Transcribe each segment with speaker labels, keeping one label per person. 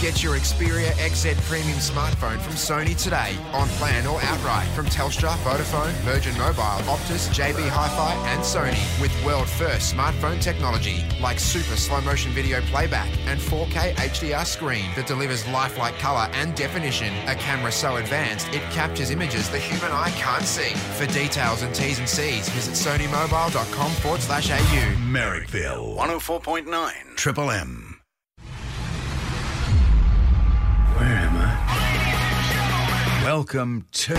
Speaker 1: Get your Xperia XZ Premium smartphone from Sony today, on plan or outright, from Telstra, Vodafone, Virgin Mobile, Optus, JB Hi-Fi, and Sony, with world-first smartphone technology like super slow-motion video playback and 4K HDR screen that delivers lifelike color and definition. A camera so advanced it captures images the human eye can't see. For details and T's and C's, visit sonymobile.com forward slash AU.
Speaker 2: Merrickville 104.9 Triple M. Welcome to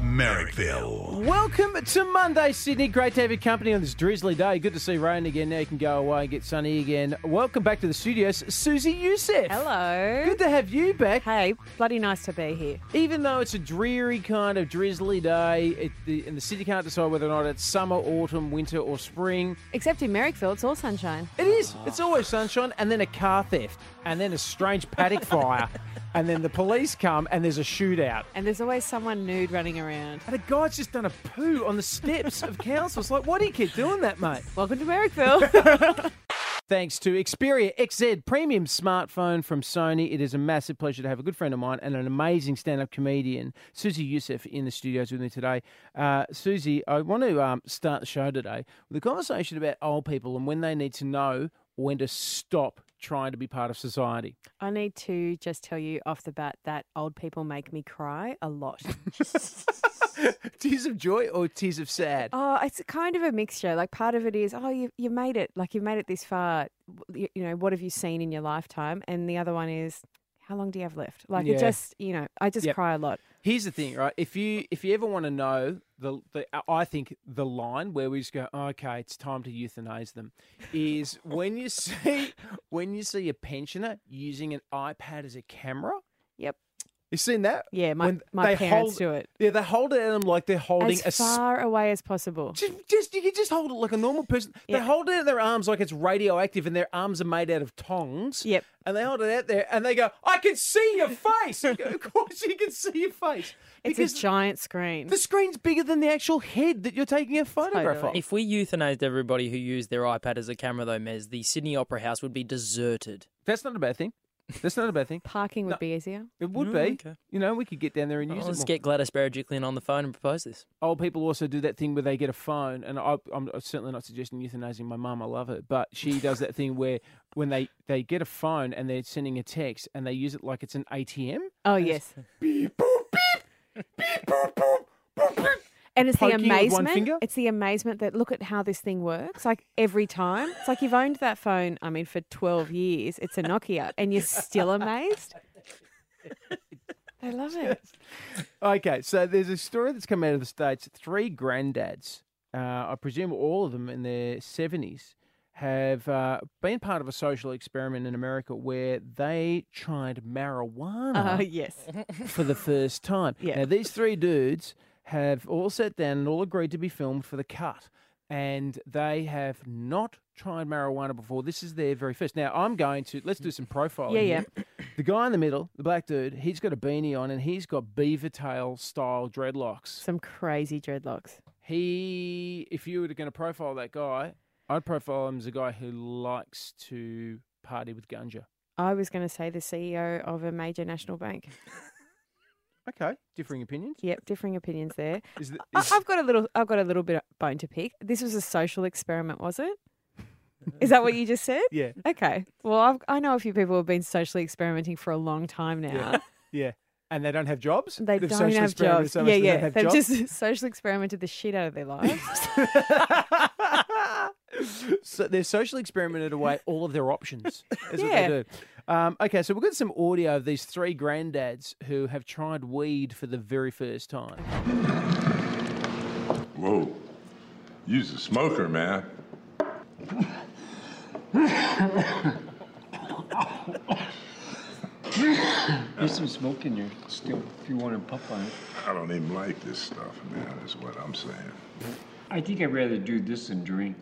Speaker 2: Merrickville.
Speaker 3: Welcome to Monday, Sydney. Great to have your company on this drizzly day. Good to see rain again. Now you can go away and get sunny again. Welcome back to the studios, Susie Youssef.
Speaker 4: Hello.
Speaker 3: Good to have you back.
Speaker 4: Hey, bloody nice to be here.
Speaker 3: Even though it's a dreary kind of drizzly day, it, the, and the city can't decide whether or not it's summer, autumn, winter, or spring.
Speaker 4: Except in Merrickville, it's all sunshine.
Speaker 3: It is. It's always sunshine, and then a car theft, and then a strange paddock fire, and then the police come, and there's a shootout.
Speaker 4: And there's always someone nude running around.
Speaker 3: And a guy's just done a poo on the steps of council. It's like, why do you keep doing that, mate?
Speaker 4: Welcome to Merrickville.
Speaker 3: Thanks to Xperia XZ premium smartphone from Sony. It is a massive pleasure to have a good friend of mine and an amazing stand-up comedian, Susie Youssef, in the studios with me today. Uh, Susie, I want to um, start the show today with a conversation about old people and when they need to know when to stop trying to be part of society.
Speaker 4: I need to just tell you off the bat that old people make me cry a lot.
Speaker 3: tears of joy or tears of sad?
Speaker 4: oh, it's kind of a mixture. Like part of it is, oh, you you made it. Like you've made it this far. You, you know, what have you seen in your lifetime? And the other one is, how long do you have left? Like
Speaker 3: Yeah.
Speaker 4: it just, you know, I just
Speaker 3: Yep.
Speaker 4: cry a lot.
Speaker 3: Here's the thing, right? If you if you ever want to know the, the I think the line where we just go, oh, okay, it's time to euthanize them, is when you see when you see a pensioner using an iPad as a camera.
Speaker 4: Yep.
Speaker 3: You seen that?
Speaker 4: Yeah, my
Speaker 3: When
Speaker 4: my
Speaker 3: they
Speaker 4: parents
Speaker 3: hold-
Speaker 4: do it
Speaker 3: Yeah, they hold it at them like they're holding
Speaker 4: as
Speaker 3: a. s-
Speaker 4: far away as possible.
Speaker 3: Just, just you can just hold it like a normal person. They hold it in their arms like it's radioactive, and their arms are made out of tongs.
Speaker 4: Yep.
Speaker 3: And they hold it out there, and they go, "I can see your face." Of course, you can see your face
Speaker 4: It's
Speaker 3: because
Speaker 4: a giant screen.
Speaker 3: the screen's bigger than the actual head that you're taking a photograph
Speaker 4: Totally.
Speaker 3: of.
Speaker 5: If we euthanized everybody who used their iPad as a camera, though, Mez, the Sydney Opera House would be deserted.
Speaker 3: That's not a bad thing. That's not a bad thing.
Speaker 4: Parking would
Speaker 3: No.
Speaker 4: be easier.
Speaker 3: It would
Speaker 5: Mm,
Speaker 3: be.
Speaker 5: okay.
Speaker 3: You know, we could get down there and
Speaker 5: Oh,
Speaker 3: use
Speaker 5: let's
Speaker 3: more.
Speaker 5: get Gladys Berejiklian on the phone and propose this.
Speaker 3: Old people also do that thing where they get a phone, and I, I'm certainly not suggesting euthanizing my mum. I love her, but she does that thing where when they they get a phone and they're sending a text and they use it like it's an ATM.
Speaker 4: Oh yes.
Speaker 3: Beep boop beep beep boop boop boop beep.
Speaker 4: And it's the
Speaker 3: Poking with one
Speaker 4: amazement. It's the amazement that look at how this thing works. Like every time, it's like you've owned that phone. I mean, for twelve years, it's a Nokia, and you're still amazed. I love it.
Speaker 3: Okay, so there's a story that's come out of the states. Three granddads, uh, I presume all of them in their seventies, have uh, been part of a social experiment in America where they tried marijuana
Speaker 4: Oh yes.
Speaker 3: for the first time.
Speaker 4: Yeah.
Speaker 3: Now these three dudes have all sat down and all agreed to be filmed for the cut. And they have not tried marijuana before. This is their very first. Now I'm going to let's do some profiling.
Speaker 4: Yeah,
Speaker 3: here. The guy in the middle, the black dude, he's got a beanie on and he's got beaver tail style dreadlocks.
Speaker 4: Some crazy dreadlocks.
Speaker 3: He, if you were going to profile that guy, I'd profile him as a guy who likes to party with ganja.
Speaker 4: I was going to say the CEO of a major national bank.
Speaker 3: Okay, differing opinions.
Speaker 4: Yep, differing opinions there.
Speaker 3: Is, th-
Speaker 4: I,
Speaker 3: is-
Speaker 4: I've got a little. I've got a little bit of bone to pick. This was a social experiment, was it? Is that what you just said?
Speaker 3: yeah,
Speaker 4: Okay. Well, I've, I know a few people who have been socially experimenting for a long time now.
Speaker 3: yeah, yeah. And they don't have jobs.
Speaker 4: They
Speaker 3: They've
Speaker 4: don't have jobs.
Speaker 3: so much
Speaker 4: yeah,
Speaker 3: they
Speaker 4: yeah.
Speaker 3: have
Speaker 4: They've
Speaker 3: jobs.
Speaker 4: just socially experimented the shit out of their lives.
Speaker 3: so they're socially experimented away all of their options. Is what
Speaker 4: Yeah.
Speaker 3: they do. Um, okay, so we've got some audio of these three granddads who have tried weed for the very first time.
Speaker 6: Whoa. You's a smoker, man.
Speaker 7: There's some smoke in there still if you want to puff on it.
Speaker 6: I don't even like this stuff, man, is what I'm saying.
Speaker 7: I think I'd rather do this than drink.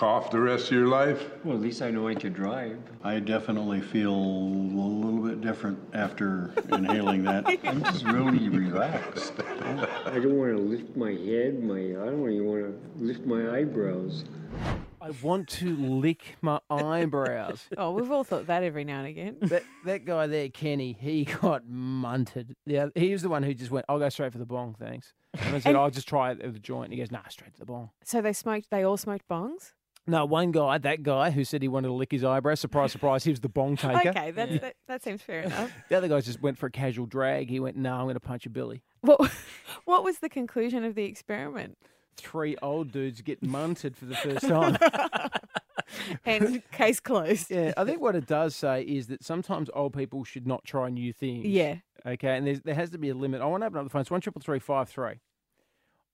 Speaker 6: Cough the rest of your life?
Speaker 7: Well, at least I know I can drive.
Speaker 8: I definitely feel a little bit different after inhaling that.
Speaker 7: I'm just really relaxed. I don't want to lift my head, my I don't even want to lift my eyebrows.
Speaker 3: I I want to lick my eyebrows.
Speaker 4: Oh, we've all thought that every now and again.
Speaker 3: that that guy there, Kenny, he got munted. Yeah, he was the one who just went, "I'll go straight for the bong, thanks." And I said,
Speaker 4: And-
Speaker 3: "I'll just try it with the joint." And he goes, "Nah, straight to the bong."
Speaker 4: So they smoked. They all smoked bongs.
Speaker 3: No, one guy, that guy who said he wanted to lick his eyebrow. Surprise, surprise, he was the bong taker.
Speaker 4: Okay, that's, that, that seems fair enough.
Speaker 3: The other guy just went for a casual drag. He went, "No, I'm going to punch a billy."
Speaker 4: What What was the conclusion of the experiment?
Speaker 3: Three old dudes get munted for the first time.
Speaker 4: And case closed.
Speaker 3: yeah, I think what it does say is that sometimes old people should not try new things.
Speaker 4: Yeah.
Speaker 3: Okay, and there has to be a limit. I want to open up the phones one triple three five three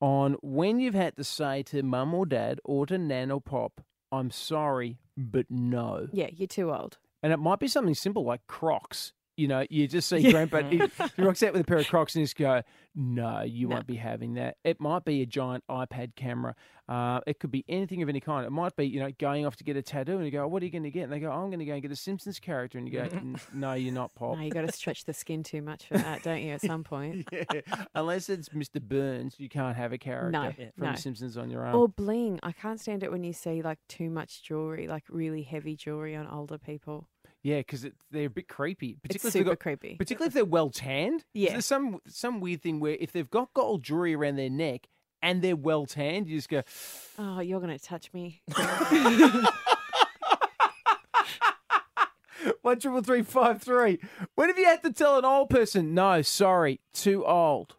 Speaker 3: on when you've had to say to mum or dad or to nan or pop, "I'm sorry, but no."
Speaker 4: Yeah, you're too old.
Speaker 3: And it might be something simple like Crocs. You know, you just see
Speaker 4: Yeah.
Speaker 3: Grandpa, he, he rocks out with a pair of Crocs and just go, no, you won't be having that. It might be a giant iPad camera. Uh, it could be anything of any kind. It might be, you know, going off to get a tattoo and you go, what are you going to get? And they go, I'm going to go and get a Simpsons character. And you go, no, you're not, Pop.
Speaker 4: No, you got to stretch the skin too much for that, don't you? At some point.
Speaker 3: yeah. Unless it's Mr. Burns, you can't have a character
Speaker 4: No,
Speaker 3: from
Speaker 4: no.
Speaker 3: Simpsons on your own.
Speaker 4: Or bling. I can't stand it when you see like too much jewelry, like really heavy jewelry on older people.
Speaker 3: Yeah, because they're a bit creepy. Particularly if they've
Speaker 4: super
Speaker 3: got-
Speaker 4: creepy.
Speaker 3: Particularly if they're well tanned.
Speaker 4: Yeah.
Speaker 3: There's some some weird thing where if they've got gold jewelry around their neck and they're well tanned, you just go,
Speaker 4: Oh, you're going to touch me.
Speaker 3: one triple three five three. When have you had to tell an old person, no, sorry, too old?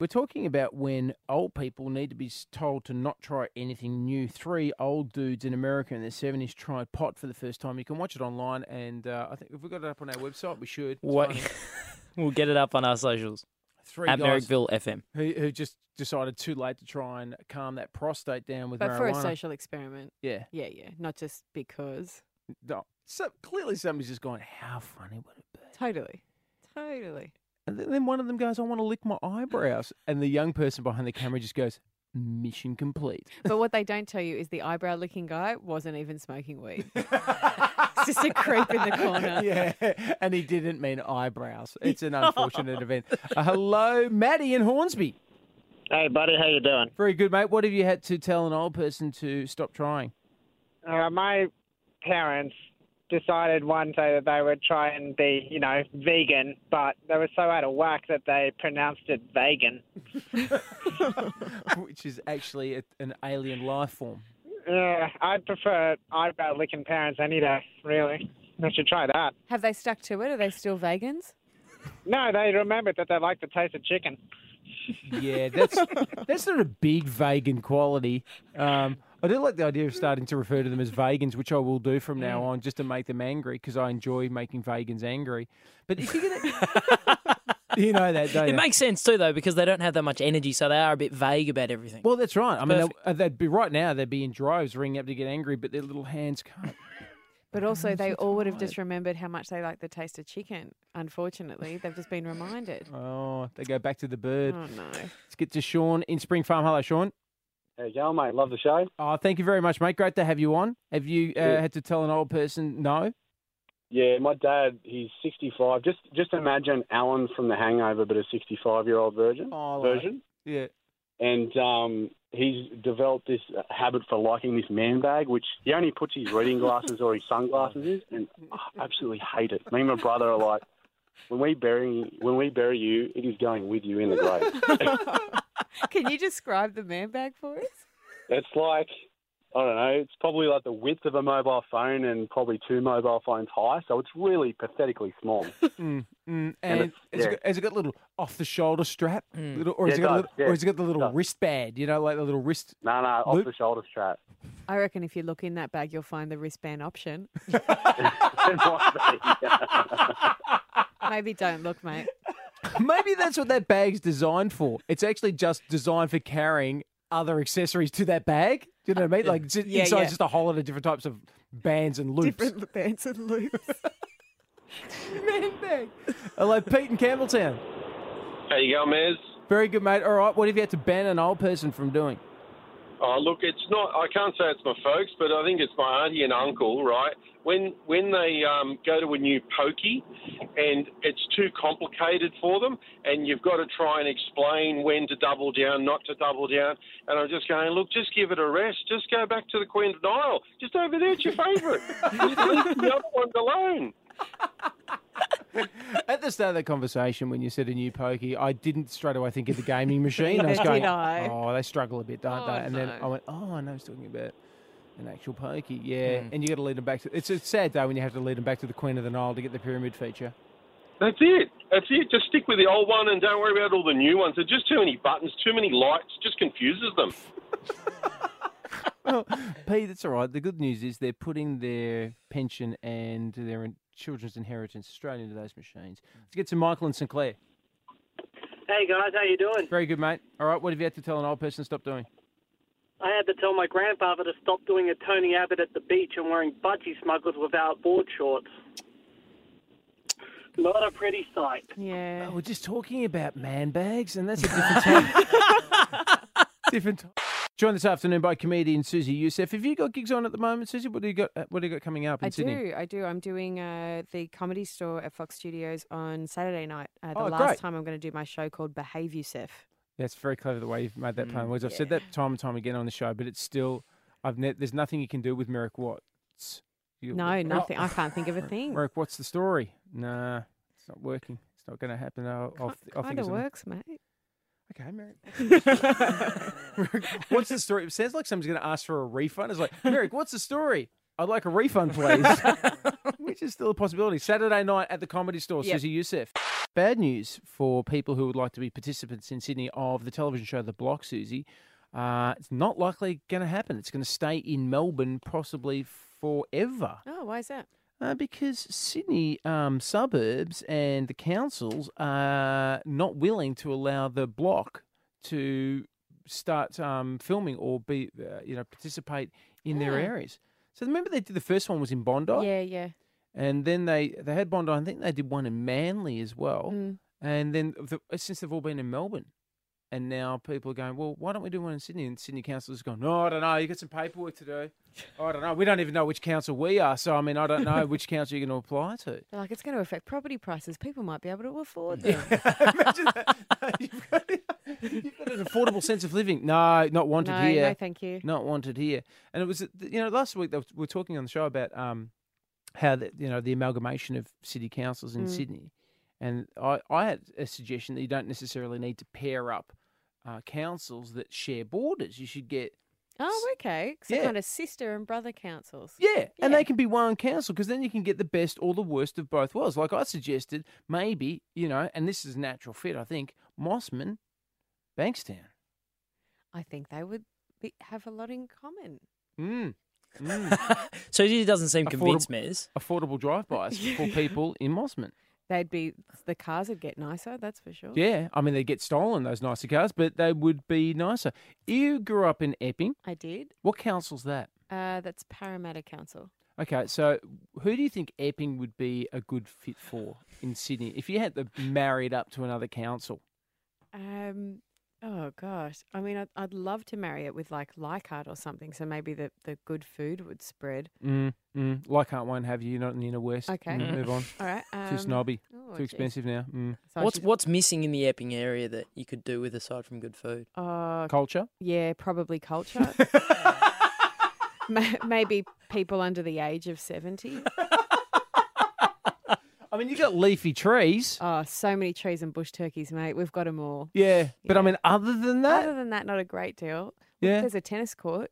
Speaker 3: We're talking about when old people need to be told to not try anything new. Three old dudes in America in their 70s tried pot for the first time. You can watch it online, and uh, I think if we got it up on our website, we should. It's
Speaker 5: Wait. we'll get it up on our socials
Speaker 3: Three
Speaker 5: at
Speaker 3: guys
Speaker 5: Merrickville FM.
Speaker 3: who, who just decided too late to try and calm that prostate down with
Speaker 4: But for a social experiment.
Speaker 3: Yeah.
Speaker 4: Yeah, yeah. Not just because.
Speaker 3: No, so clearly somebody's just going, how funny would it be?
Speaker 4: Totally. Totally.
Speaker 3: And then- then one of them goes, I want to lick my eyebrows. And the young person behind the camera just goes, mission complete.
Speaker 4: But what they don't tell you is the eyebrow licking guy wasn't even smoking weed. it's just a creep in the corner.
Speaker 3: yeah, and he didn't mean eyebrows. It's an unfortunate event. Uh, hello, Maddie in Hornsby.
Speaker 9: Hey, buddy, how you doing?
Speaker 3: Very good, mate. What have you had to tell an old person to stop trying?
Speaker 9: Uh, my parents decided one day that they would try and be, you know, vegan, but they were so out of whack that they pronounced it vegan.
Speaker 3: Which is actually a, an alien life form.
Speaker 9: Yeah, I'd prefer eyebrow licking parents any day, really. I should try that.
Speaker 4: Have they stuck to it? Are they still vegans?
Speaker 9: No, they remembered that they like the taste of chicken.
Speaker 3: Yeah, that's that's not a big vegan quality. Um, I do like the idea of starting to refer to them as vegans, which I will do from now mm. on, just to make them angry because I enjoy making vegans angry. But if you're gonna, you know that, don't
Speaker 5: It
Speaker 3: you?
Speaker 5: makes sense too, though, because they don't have that much energy, so they are a bit vague about everything.
Speaker 3: well, that's right. I mean,
Speaker 5: Perfect.
Speaker 3: they, uh, they'd be right now. They'd be in droves, ringing up to get angry, but their little hands can't.
Speaker 4: But also, they
Speaker 3: so
Speaker 4: all would have just remembered how much they like the taste of chicken. Unfortunately, they've just been reminded.
Speaker 3: Oh, they go back to the bird.
Speaker 4: Oh no!
Speaker 3: Let's get to Sean in Spring Farm. Hello, Sean.
Speaker 10: You going, mate? Love the show.
Speaker 3: Oh, thank you very much, mate. Great to have you on. Have you uh,
Speaker 10: Yeah.
Speaker 3: had to tell an old person no?
Speaker 10: Yeah, my dad, he's 65. Just just imagine Alan from The Hangover, but a 65 year old virgin
Speaker 3: Oh, like-
Speaker 10: version.
Speaker 3: Yeah.
Speaker 10: And um, he's developed this uh, habit for liking this man bag, which he only puts his reading glasses or his sunglasses in, and I absolutely hate it. Me and my brother are like, when we bury when we bury you, it is going with you in the grave.
Speaker 4: Can you describe the man bag for us?
Speaker 10: It's like I don't know. It's probably like the width of a mobile phone and probably two mobile phones high. So it's really pathetically small.
Speaker 3: Mm, mm, and
Speaker 10: it's-
Speaker 3: has, it
Speaker 10: yeah.
Speaker 3: got, has it got a little off the shoulder strap? Little, or,
Speaker 10: Yeah,
Speaker 3: has it
Speaker 10: it
Speaker 3: got a
Speaker 10: does,
Speaker 3: little,
Speaker 10: yeah,
Speaker 3: or has it got the little wristband? You know, like the little wrist.
Speaker 10: No, no, off
Speaker 3: Loop?
Speaker 10: the shoulder strap.
Speaker 4: I reckon if you look in that bag, you'll find the wristband option. Maybe don't look, mate.
Speaker 3: Maybe that's what that bag's designed for. It's actually just designed for carrying other accessories to that bag. Do you know what I mean? Like just,
Speaker 4: Yeah,
Speaker 3: inside
Speaker 4: yeah.
Speaker 3: just a whole lot of different types of bands and loops.
Speaker 4: Different bands and loops.
Speaker 3: Man bag. Hello, Pete in Campbelltown.
Speaker 11: How you going, Mez?
Speaker 3: Very good, mate. All right, what have you had to ban an old person from doing?
Speaker 11: Oh, look, it's not. I can't say it's my folks, but I think it's my auntie and uncle. Right? When when they um, go to a new pokey, and it's too complicated for them, and you've got to try and explain when to double down, not to double down, and I'm just going, look, just give it a rest. Just go back to the Queen of Nile. Just over there, it's your favourite. Leave the other ones alone.
Speaker 3: At the start of the conversation, when you said a new pokey, I didn't straight away think of the gaming machine. I was
Speaker 4: Did
Speaker 3: going,
Speaker 4: I?
Speaker 3: oh, they struggle a bit, don't
Speaker 4: Oh,
Speaker 3: they? And then. I went, oh, I know he's talking about an actual pokey. Yeah,
Speaker 11: Hmm.
Speaker 3: and you got to lead them back to. It's a sad day when you have to lead them back to the Queen of the Nile to get the pyramid feature.
Speaker 11: That's it. That's it. Just stick with the old one and don't worry about all the new ones. There's just too many buttons, too many lights. Just confuses them.
Speaker 3: Well, Pete, that's all right. The good news is they're putting their pension and their in- children's inheritance straight into those machines. Let's get to Michael and St Clair.
Speaker 12: Hey guys, how you doing?
Speaker 3: Very good, mate. All right, what have you had to tell an old person to stop doing?
Speaker 12: I had to tell my grandfather to stop doing a Tony Abbott at the beach and wearing budgie smugglers without board shorts. Not a pretty sight.
Speaker 4: Yeah.
Speaker 3: Oh, we're just talking about man bags, and that's a different topic. different topic. Joined this afternoon by comedian Susie Youssef. Have you got gigs on at the moment, Susie? What do you got? uh, What do you got coming up in
Speaker 4: I
Speaker 3: Sydney?
Speaker 4: do, I do. I'm doing uh, the comedy store at Fox Studios on Saturday night. Uh, the
Speaker 3: Oh,
Speaker 4: last
Speaker 3: great.
Speaker 4: time I'm going to do my show called Behave Yusef.
Speaker 3: That's very clever the way you've made that
Speaker 4: Mm,
Speaker 3: play words. I've said that time and time again on the show, but it's still, I've ne- there's nothing you can do with Merrick Watts. You-
Speaker 4: No, nothing. I can't think of a thing.
Speaker 3: Merrick, what's the story? Nah, it's not working. It's not going to happen. I'll, I'll, I'll think
Speaker 4: Kind
Speaker 3: of
Speaker 4: of
Speaker 3: something.
Speaker 4: works, mate.
Speaker 3: Okay, Merrick. Merrick, what's the story? It sounds like someone's going to ask for a refund. It's like, Merrick, what's the story? I'd like a refund, please. Which is still a possibility. Saturday night at the Comedy Store,
Speaker 4: Yep.
Speaker 3: Susie Youssef. Bad news for people who would like to be participants in Sydney of the television show The Block, Susie. Uh, it's not likely going to happen. It's going to stay in Melbourne possibly forever.
Speaker 4: Oh, why is that?
Speaker 3: Uh, because Sydney um, suburbs and the councils are not willing to allow the block to start um, filming or be, uh, you know, participate in their areas. So remember they did the first one was in Bondi,
Speaker 4: Yeah, yeah.
Speaker 3: and then they they had Bondi. I think they did one in Manly as well,
Speaker 4: Mm.
Speaker 3: and then the, since they've all been in Melbourne. And now people are going, well, why don't we do one in Sydney? And Sydney Council is going, no, I don't know. You got some paperwork to do. I don't know. We don't even know which council we are. So, I mean, I don't know which council you're going to apply to.
Speaker 4: They're like, it's going to affect property prices. People might be able to afford them.
Speaker 3: You've got an affordable sense of living. No, not wanted
Speaker 4: No,
Speaker 3: here.
Speaker 4: no, thank you.
Speaker 3: Not wanted here. And it was, you know, last week we were talking on the show about um, how the, you know the amalgamation of city councils in
Speaker 4: Mm.
Speaker 3: Sydney, and I, I had a suggestion that you don't necessarily need to pair up uh, councils that share borders. You should get
Speaker 4: Oh, okay. So
Speaker 3: Yeah.
Speaker 4: kind of sister and brother councils.
Speaker 3: Yeah, and they can be one council because then you can get the best or the worst of both worlds. Like I suggested, maybe you know, and this is a natural fit. I think Mosman, Bankstown.
Speaker 4: I think they would be, have a lot in common.
Speaker 3: Mm. Mm.
Speaker 5: So he doesn't seem convinced,
Speaker 3: Affordable-
Speaker 5: Mez.
Speaker 3: Affordable drive-bys for people in Mosman.
Speaker 4: They'd be the cars would get nicer. That's for sure.
Speaker 3: Yeah, I mean they get stolen those nicer cars, but they would be nicer. You grew up in Epping.
Speaker 4: I did.
Speaker 3: What council's that?
Speaker 4: Uh, that's Parramatta Council.
Speaker 3: Okay, so who do you think Epping would be a good fit for in Sydney if you had to marry it up to another council?
Speaker 4: Um. Oh gosh. I mean, I'd, I'd love to marry it with like Leichhardt or something. So maybe the, the good food would spread.
Speaker 3: Mm, mm. Leichhardt won't have you. You're not in the inner west.
Speaker 4: Okay.
Speaker 3: Mm, Move on.
Speaker 4: All right.
Speaker 3: Too
Speaker 4: um,
Speaker 3: snobby.
Speaker 4: oh,
Speaker 3: Too
Speaker 4: jeez.
Speaker 3: expensive now. Mm.
Speaker 4: So I
Speaker 5: What's
Speaker 4: should-
Speaker 5: what's missing in the Epping area that you could do with aside from good food?
Speaker 4: Uh,
Speaker 3: Culture.
Speaker 4: Yeah, probably culture. Ma- Maybe people under the age of 70.
Speaker 3: Mean, you got leafy trees.
Speaker 4: Oh, so many trees and bush turkeys, mate. We've got them all.
Speaker 3: Yeah, but I mean, other than that,
Speaker 4: Other than that, not a great deal.
Speaker 3: Yeah.
Speaker 4: There's a tennis court.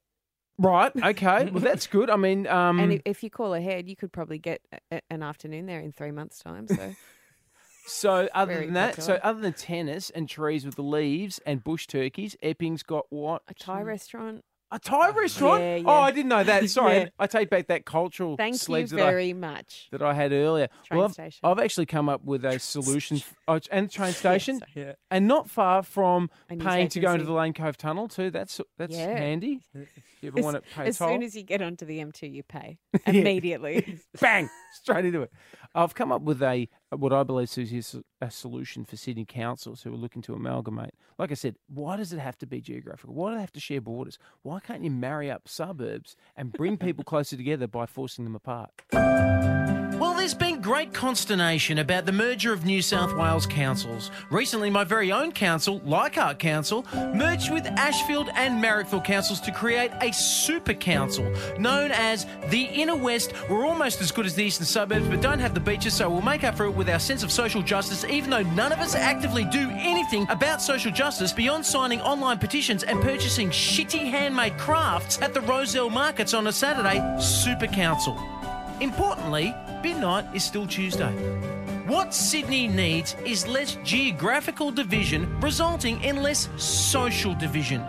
Speaker 3: right? Okay, well that's good. I mean, um,
Speaker 4: and if, if you call ahead, you could probably get a, a- an afternoon there in three months' time. So
Speaker 3: so other
Speaker 4: very
Speaker 3: than that, so
Speaker 4: popular.
Speaker 3: other than tennis and trees with the leaves and bush turkeys, Epping's got what?
Speaker 4: a Thai restaurant.
Speaker 3: A Thai oh, restaurant?
Speaker 4: Yeah,
Speaker 3: Oh. I didn't know that. Sorry,
Speaker 4: Yeah.
Speaker 3: I take back that cultural
Speaker 4: Thank you
Speaker 3: sledge that I-
Speaker 4: very much.
Speaker 3: that I had earlier.
Speaker 4: Train
Speaker 3: well, I've,
Speaker 4: station.
Speaker 3: I've actually come up with a solution, oh, and train station,
Speaker 5: Yeah.
Speaker 3: and not far from
Speaker 4: A news
Speaker 3: paying to go into the Lane Cove Tunnel too. That's that's
Speaker 4: Yeah.
Speaker 3: handy. If you ever
Speaker 4: As,
Speaker 3: want to pay
Speaker 4: as
Speaker 3: toll,
Speaker 4: soon as you get onto the M2, you pay immediately.
Speaker 3: bang, straight into it. I've come up with a what I believe is a solution for Sydney councils who are looking to amalgamate. Like I said, why does it have to be geographical? Why do they have to share borders? Why can't you marry up suburbs and bring people closer together by forcing them apart? Well, there's been great consternation about the merger of New South Wales councils. Recently, my very own council, Leichhardt Council, merged with Ashfield and Marrickville councils to create a super council known as the Inner West. We're almost as good as the eastern suburbs, but don't have the beaches, so we'll make up for it with our sense of social justice, even though none of us actively do anything about social justice beyond signing online petitions and purchasing shitty handmade crafts at the Rozelle markets on a Saturday. Super Council. Importantly, midnight is still Tuesday. What Sydney needs is less geographical division, resulting in less social division.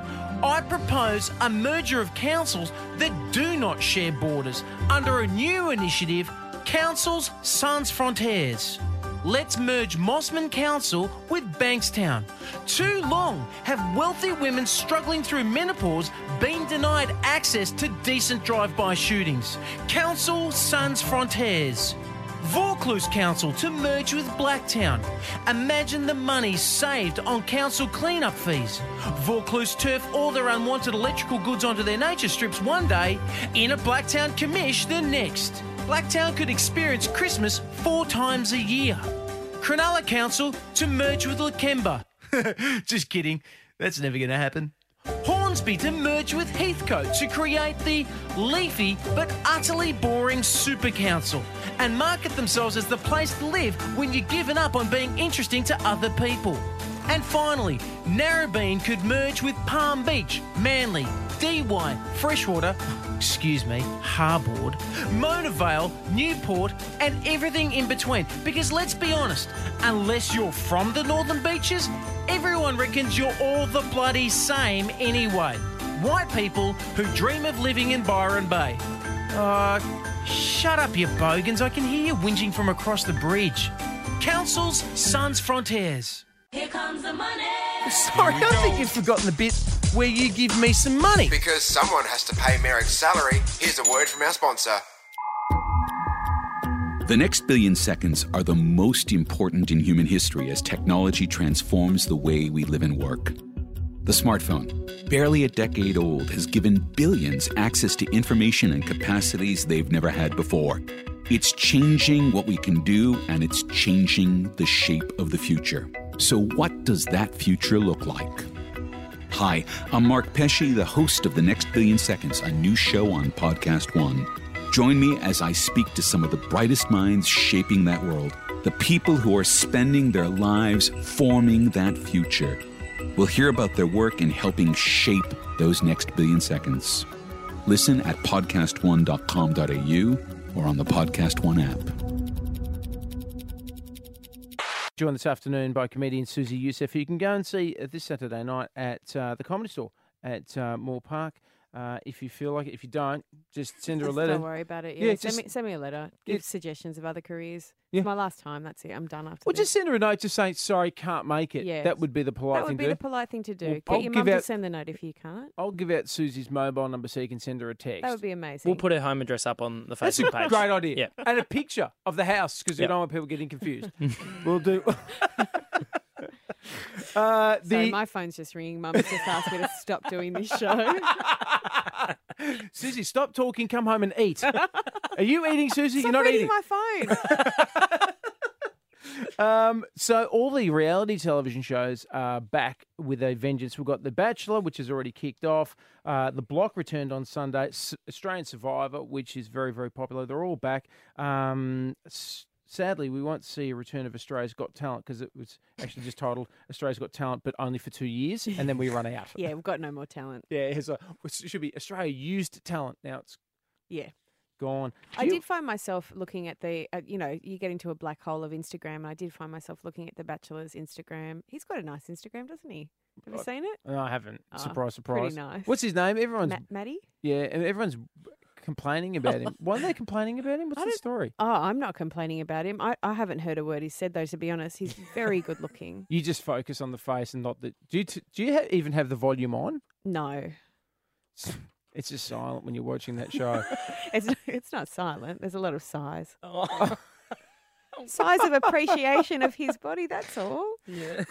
Speaker 3: I propose a merger of councils that do not share borders under a new initiative, Councils Sans Frontières. Let's merge Mosman Council with Bankstown. Too long have wealthy women struggling through menopause been denied access to decent drive-by shootings. Council Sans Frontières. Vaucluse Council to merge with Blacktown. Imagine the money saved on council cleanup fees. Vaucluse turf all their unwanted electrical goods onto their nature strips one day, in a Blacktown commish the next. Blacktown could experience Christmas four times a year. Cronulla Council to merge with Lakemba. Just kidding. That's never going to happen. Hornsby to merge with Heathcote to create the leafy but utterly boring Super Council and market themselves as the place to live when you're given up on being interesting to other people. And finally, Narrabeen could merge with Palm Beach, Manly, Why, Freshwater, excuse me, Harbord, Mona Vale, Newport, and everything in between. Because let's be honest, unless you're from the Northern Beaches, everyone reckons you're all the bloody same anyway. White people who dream of living in Byron Bay. Uh, shut up, you bogans. I can hear you whinging from across the bridge. Councils Sans Frontières.
Speaker 13: Here comes the money.
Speaker 3: Sorry, I think you've forgotten the bit where you give me some money.
Speaker 1: Because someone has to pay Merrick's salary, here's a word from our sponsor.
Speaker 14: The next billion seconds are the most important in human history as technology transforms the way we live and work. The smartphone, barely a decade old, has given billions access to information and capacities they've never had before. It's changing what we can do, and it's changing the shape of the future. So, what does that future look like? Hi, I'm Mark Pesce, the host of The Next Billion Seconds, a new show on Podcast One. Join me as I speak to some of the brightest minds shaping that world, the people who are spending their lives forming that future. We'll hear about their work in helping shape those next billion seconds. Listen at podcastone.com.au or on the Podcast One app.
Speaker 3: Joined this afternoon by comedian Susie Youssef, who you can go and see uh, this Saturday night at uh, the Comedy Store at uh, Moore Park. Uh, if you feel like it, if you don't, just send her a letter.
Speaker 4: Don't worry about it. Yeah,
Speaker 3: Yeah,
Speaker 4: send, me, send me a letter. Give
Speaker 3: Yeah.
Speaker 4: suggestions of other careers.
Speaker 3: Yeah.
Speaker 4: It's my last time. That's it. I'm done after that.
Speaker 3: Well,
Speaker 4: this.
Speaker 3: just send her a note just saying sorry, can't make it.
Speaker 4: Yeah,
Speaker 3: That would be the polite
Speaker 4: that
Speaker 3: thing
Speaker 4: would be
Speaker 3: to
Speaker 4: the
Speaker 3: do.
Speaker 4: polite thing to do.
Speaker 3: Well,
Speaker 4: Get
Speaker 3: I'll
Speaker 4: your mum
Speaker 3: out-
Speaker 4: to send the note if you can't.
Speaker 3: I'll give out Susie's mobile number so you can send her a text.
Speaker 4: That would be amazing.
Speaker 5: We'll put her home address up on the
Speaker 3: That's a
Speaker 5: Facebook page.
Speaker 3: great idea.
Speaker 5: Yeah.
Speaker 3: And a picture of the house because we
Speaker 5: Yep.
Speaker 3: don't want people getting confused. we'll do. uh, the
Speaker 4: Sorry, my phone's just ringing. Mum's just asked me to stop doing this show.
Speaker 3: Susie, stop talking. Come home and eat. Are you eating, Susie?
Speaker 4: Stop
Speaker 3: You're not
Speaker 4: reading
Speaker 3: eating.
Speaker 4: my phone.
Speaker 3: Um, so all the reality television shows are back with a vengeance. We've got The Bachelor, which has already kicked off. Uh, the Block returned on Sunday. S- Australian Survivor, which is very very popular. They're all back. Um, s- sadly, we won't see a return of Australia's Got Talent because it was actually just titled Australia's Got Talent, but only for two years, and then we run out.
Speaker 4: yeah, we've got no more talent.
Speaker 3: Yeah, it's a, it should be Australia used talent. Now it's
Speaker 4: Yeah.
Speaker 3: gone.
Speaker 4: I
Speaker 3: you-
Speaker 4: did find myself looking at the, uh, you know, you get into a black hole of Instagram, and I did find myself looking at The Bachelor's Instagram. He's got a nice Instagram, doesn't he? Have you seen it?
Speaker 3: No, I haven't.
Speaker 4: Oh,
Speaker 3: surprise,
Speaker 4: pretty
Speaker 3: surprise.
Speaker 4: nice.
Speaker 3: What's his name? Everyone's
Speaker 4: Ma- Matty?
Speaker 3: Yeah, and everyone's complaining about him. Why are they complaining about him? What's the story?
Speaker 4: Oh, I'm not complaining about him. I, I haven't heard a word he said, though, to be honest. He's very good looking.
Speaker 3: You just focus on the face and not the. Do you t- do you ha- even have the volume on?
Speaker 4: No.
Speaker 3: It's just silent when you're watching that show.
Speaker 4: It's, it's not silent. There's a lot of sighs. Oh. size of appreciation of his body. That's all.
Speaker 5: Yeah.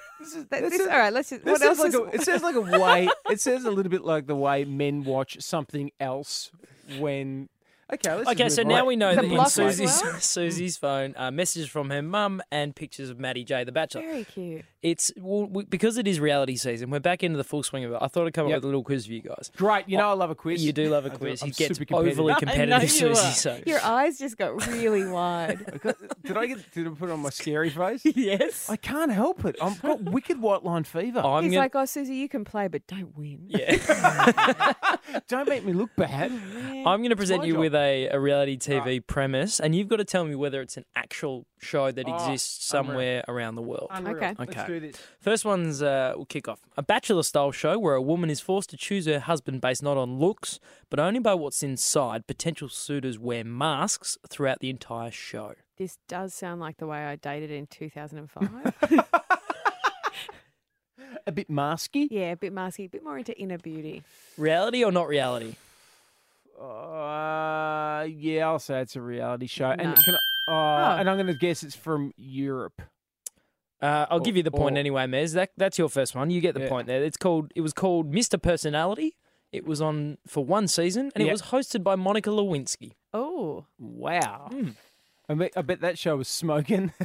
Speaker 3: This is,
Speaker 4: That-
Speaker 3: this
Speaker 4: this-
Speaker 3: is-
Speaker 4: all right, let's just. What else
Speaker 3: sounds
Speaker 4: is?
Speaker 3: a, it sounds like a way. It sounds a little bit like the way men watch something else when. Okay, let's
Speaker 5: Okay,
Speaker 3: just
Speaker 5: so now
Speaker 3: on.
Speaker 5: we know
Speaker 4: The
Speaker 5: that in
Speaker 4: block
Speaker 5: Susie's
Speaker 4: well?
Speaker 5: Susie's phone, uh, messages from her mum and pictures of Matty J, the Bachelor.
Speaker 4: Very cute.
Speaker 5: It's well, we, because it is reality season. We're back into the full swing of it. I thought I'd come
Speaker 3: Yep.
Speaker 5: up with a little quiz for you guys.
Speaker 3: Great, you know oh, I love a quiz.
Speaker 5: You do love a quiz.
Speaker 3: I'm
Speaker 5: He gets
Speaker 3: super competitive.
Speaker 5: overly competitive,
Speaker 4: you
Speaker 5: Susie. So
Speaker 4: Your eyes just got really wide.
Speaker 3: Did I get? Did I put on my scary face?
Speaker 4: yes.
Speaker 3: I can't help it. I've got wicked white line fever.
Speaker 5: I'm
Speaker 4: He's
Speaker 5: gonna,
Speaker 4: like, oh, Susie, you can play, but don't win.
Speaker 5: yeah.
Speaker 3: Don't make me look bad.
Speaker 5: I'm going to present you
Speaker 3: job.
Speaker 5: with a, a reality TV premise, and you've got to tell me whether it's an actual show that
Speaker 3: Oh,
Speaker 5: exists
Speaker 3: unreal.
Speaker 5: somewhere around the world.
Speaker 3: Unreal.
Speaker 4: Okay.
Speaker 3: Let's
Speaker 5: Okay.
Speaker 3: do this.
Speaker 5: First one's uh, we'll kick off a bachelor style show where a woman is forced to choose her husband based not on looks, but only by what's inside. Potential suitors wear masks throughout the entire show.
Speaker 4: This does sound like the way I dated in 2005.
Speaker 3: A bit masky.
Speaker 4: yeah, a bit masky, a bit more into inner beauty.
Speaker 5: Reality or not reality?
Speaker 3: Uh, yeah, I'll say it's a reality show. And
Speaker 4: No.
Speaker 3: can I, uh,
Speaker 4: Oh.
Speaker 3: and I'm going to guess it's from Europe.
Speaker 5: Uh, I'll
Speaker 3: Or-
Speaker 5: give you the point
Speaker 3: or-
Speaker 5: anyway, Mez. That, that's your first one. You get the
Speaker 3: Yeah.
Speaker 5: point there. It's called. It was called Mr. Personality. It was on for one season, and it was hosted by Monica Lewinsky.
Speaker 4: Oh,
Speaker 3: Wow.
Speaker 5: Hmm.
Speaker 3: I, bet, I bet that show was smoking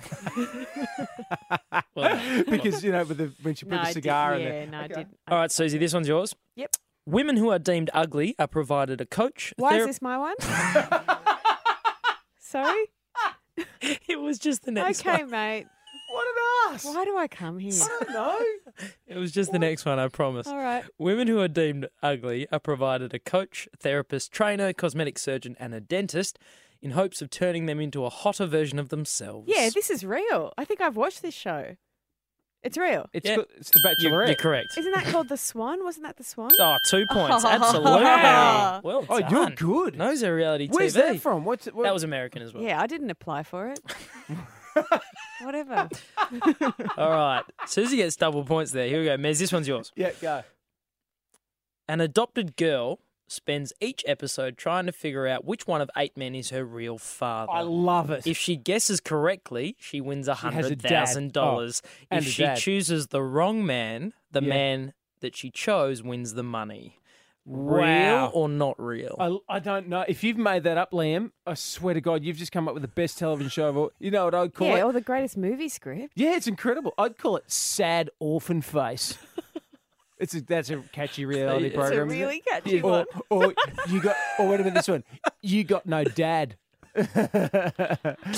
Speaker 5: Well,
Speaker 3: because you know with the, when she put
Speaker 4: no,
Speaker 3: the cigar in
Speaker 4: yeah,
Speaker 3: there.
Speaker 4: no, I didn't.
Speaker 5: All right, Susie, this one's yours.
Speaker 4: Yep.
Speaker 5: Women who are deemed ugly are provided a coach.
Speaker 4: Why
Speaker 5: thera-
Speaker 4: is this my one? Sorry.
Speaker 5: It was just the next one.
Speaker 4: Okay,
Speaker 5: one.
Speaker 4: mate.
Speaker 3: What an ass!
Speaker 4: Why do I come here?
Speaker 3: I don't know.
Speaker 5: It was just the next one, I promise.
Speaker 4: All right.
Speaker 5: Women who are deemed ugly are provided a coach, therapist, trainer, cosmetic surgeon, and a dentist in hopes of turning them into a hotter version of themselves.
Speaker 4: Yeah, this is real. I think I've watched this show. It's real.
Speaker 3: It's,
Speaker 5: Yeah.
Speaker 3: got- it's the
Speaker 5: You-
Speaker 3: Bachelorette.
Speaker 5: You're correct.
Speaker 4: Isn't that called the Swan? Wasn't that the Swan?
Speaker 5: Oh, two points.
Speaker 4: Oh.
Speaker 5: Absolutely.
Speaker 4: Wow.
Speaker 5: Well
Speaker 3: Oh,
Speaker 5: done.
Speaker 3: you're good.
Speaker 5: Knows our reality
Speaker 3: Where's
Speaker 5: TV.
Speaker 3: that from? What's it? What?
Speaker 5: That was American as well.
Speaker 4: Yeah, I didn't apply for it. Whatever.
Speaker 5: All right. Susie gets double points there. Here we go. Mez, this one's yours.
Speaker 3: Yeah, go.
Speaker 5: An adopted girl spends each episode trying to figure out which one of eight men is her real father.
Speaker 3: I love it.
Speaker 5: If she guesses correctly, she wins a
Speaker 3: She has a
Speaker 5: hundred
Speaker 3: dad.
Speaker 5: thousand dollars.
Speaker 3: Oh,
Speaker 5: If she
Speaker 3: dad.
Speaker 5: chooses the wrong man, the
Speaker 3: Yeah.
Speaker 5: man that she chose wins the money.
Speaker 3: Wow.
Speaker 5: Real or not real?
Speaker 3: I, I don't know. If you've made that up, Liam, I swear to God, you've just come up with the best television show of all. You know what I'd call
Speaker 4: yeah,
Speaker 3: it?
Speaker 4: Yeah, or the greatest movie script.
Speaker 3: Yeah, it's incredible. I'd call it Sad Orphan Face. it's a, that's a catchy reality
Speaker 5: It's a
Speaker 3: program. isn't
Speaker 4: really
Speaker 3: it?
Speaker 4: catchy
Speaker 3: or,
Speaker 4: one.
Speaker 3: Or you got. Or what about this one? You got no dad.
Speaker 4: Um,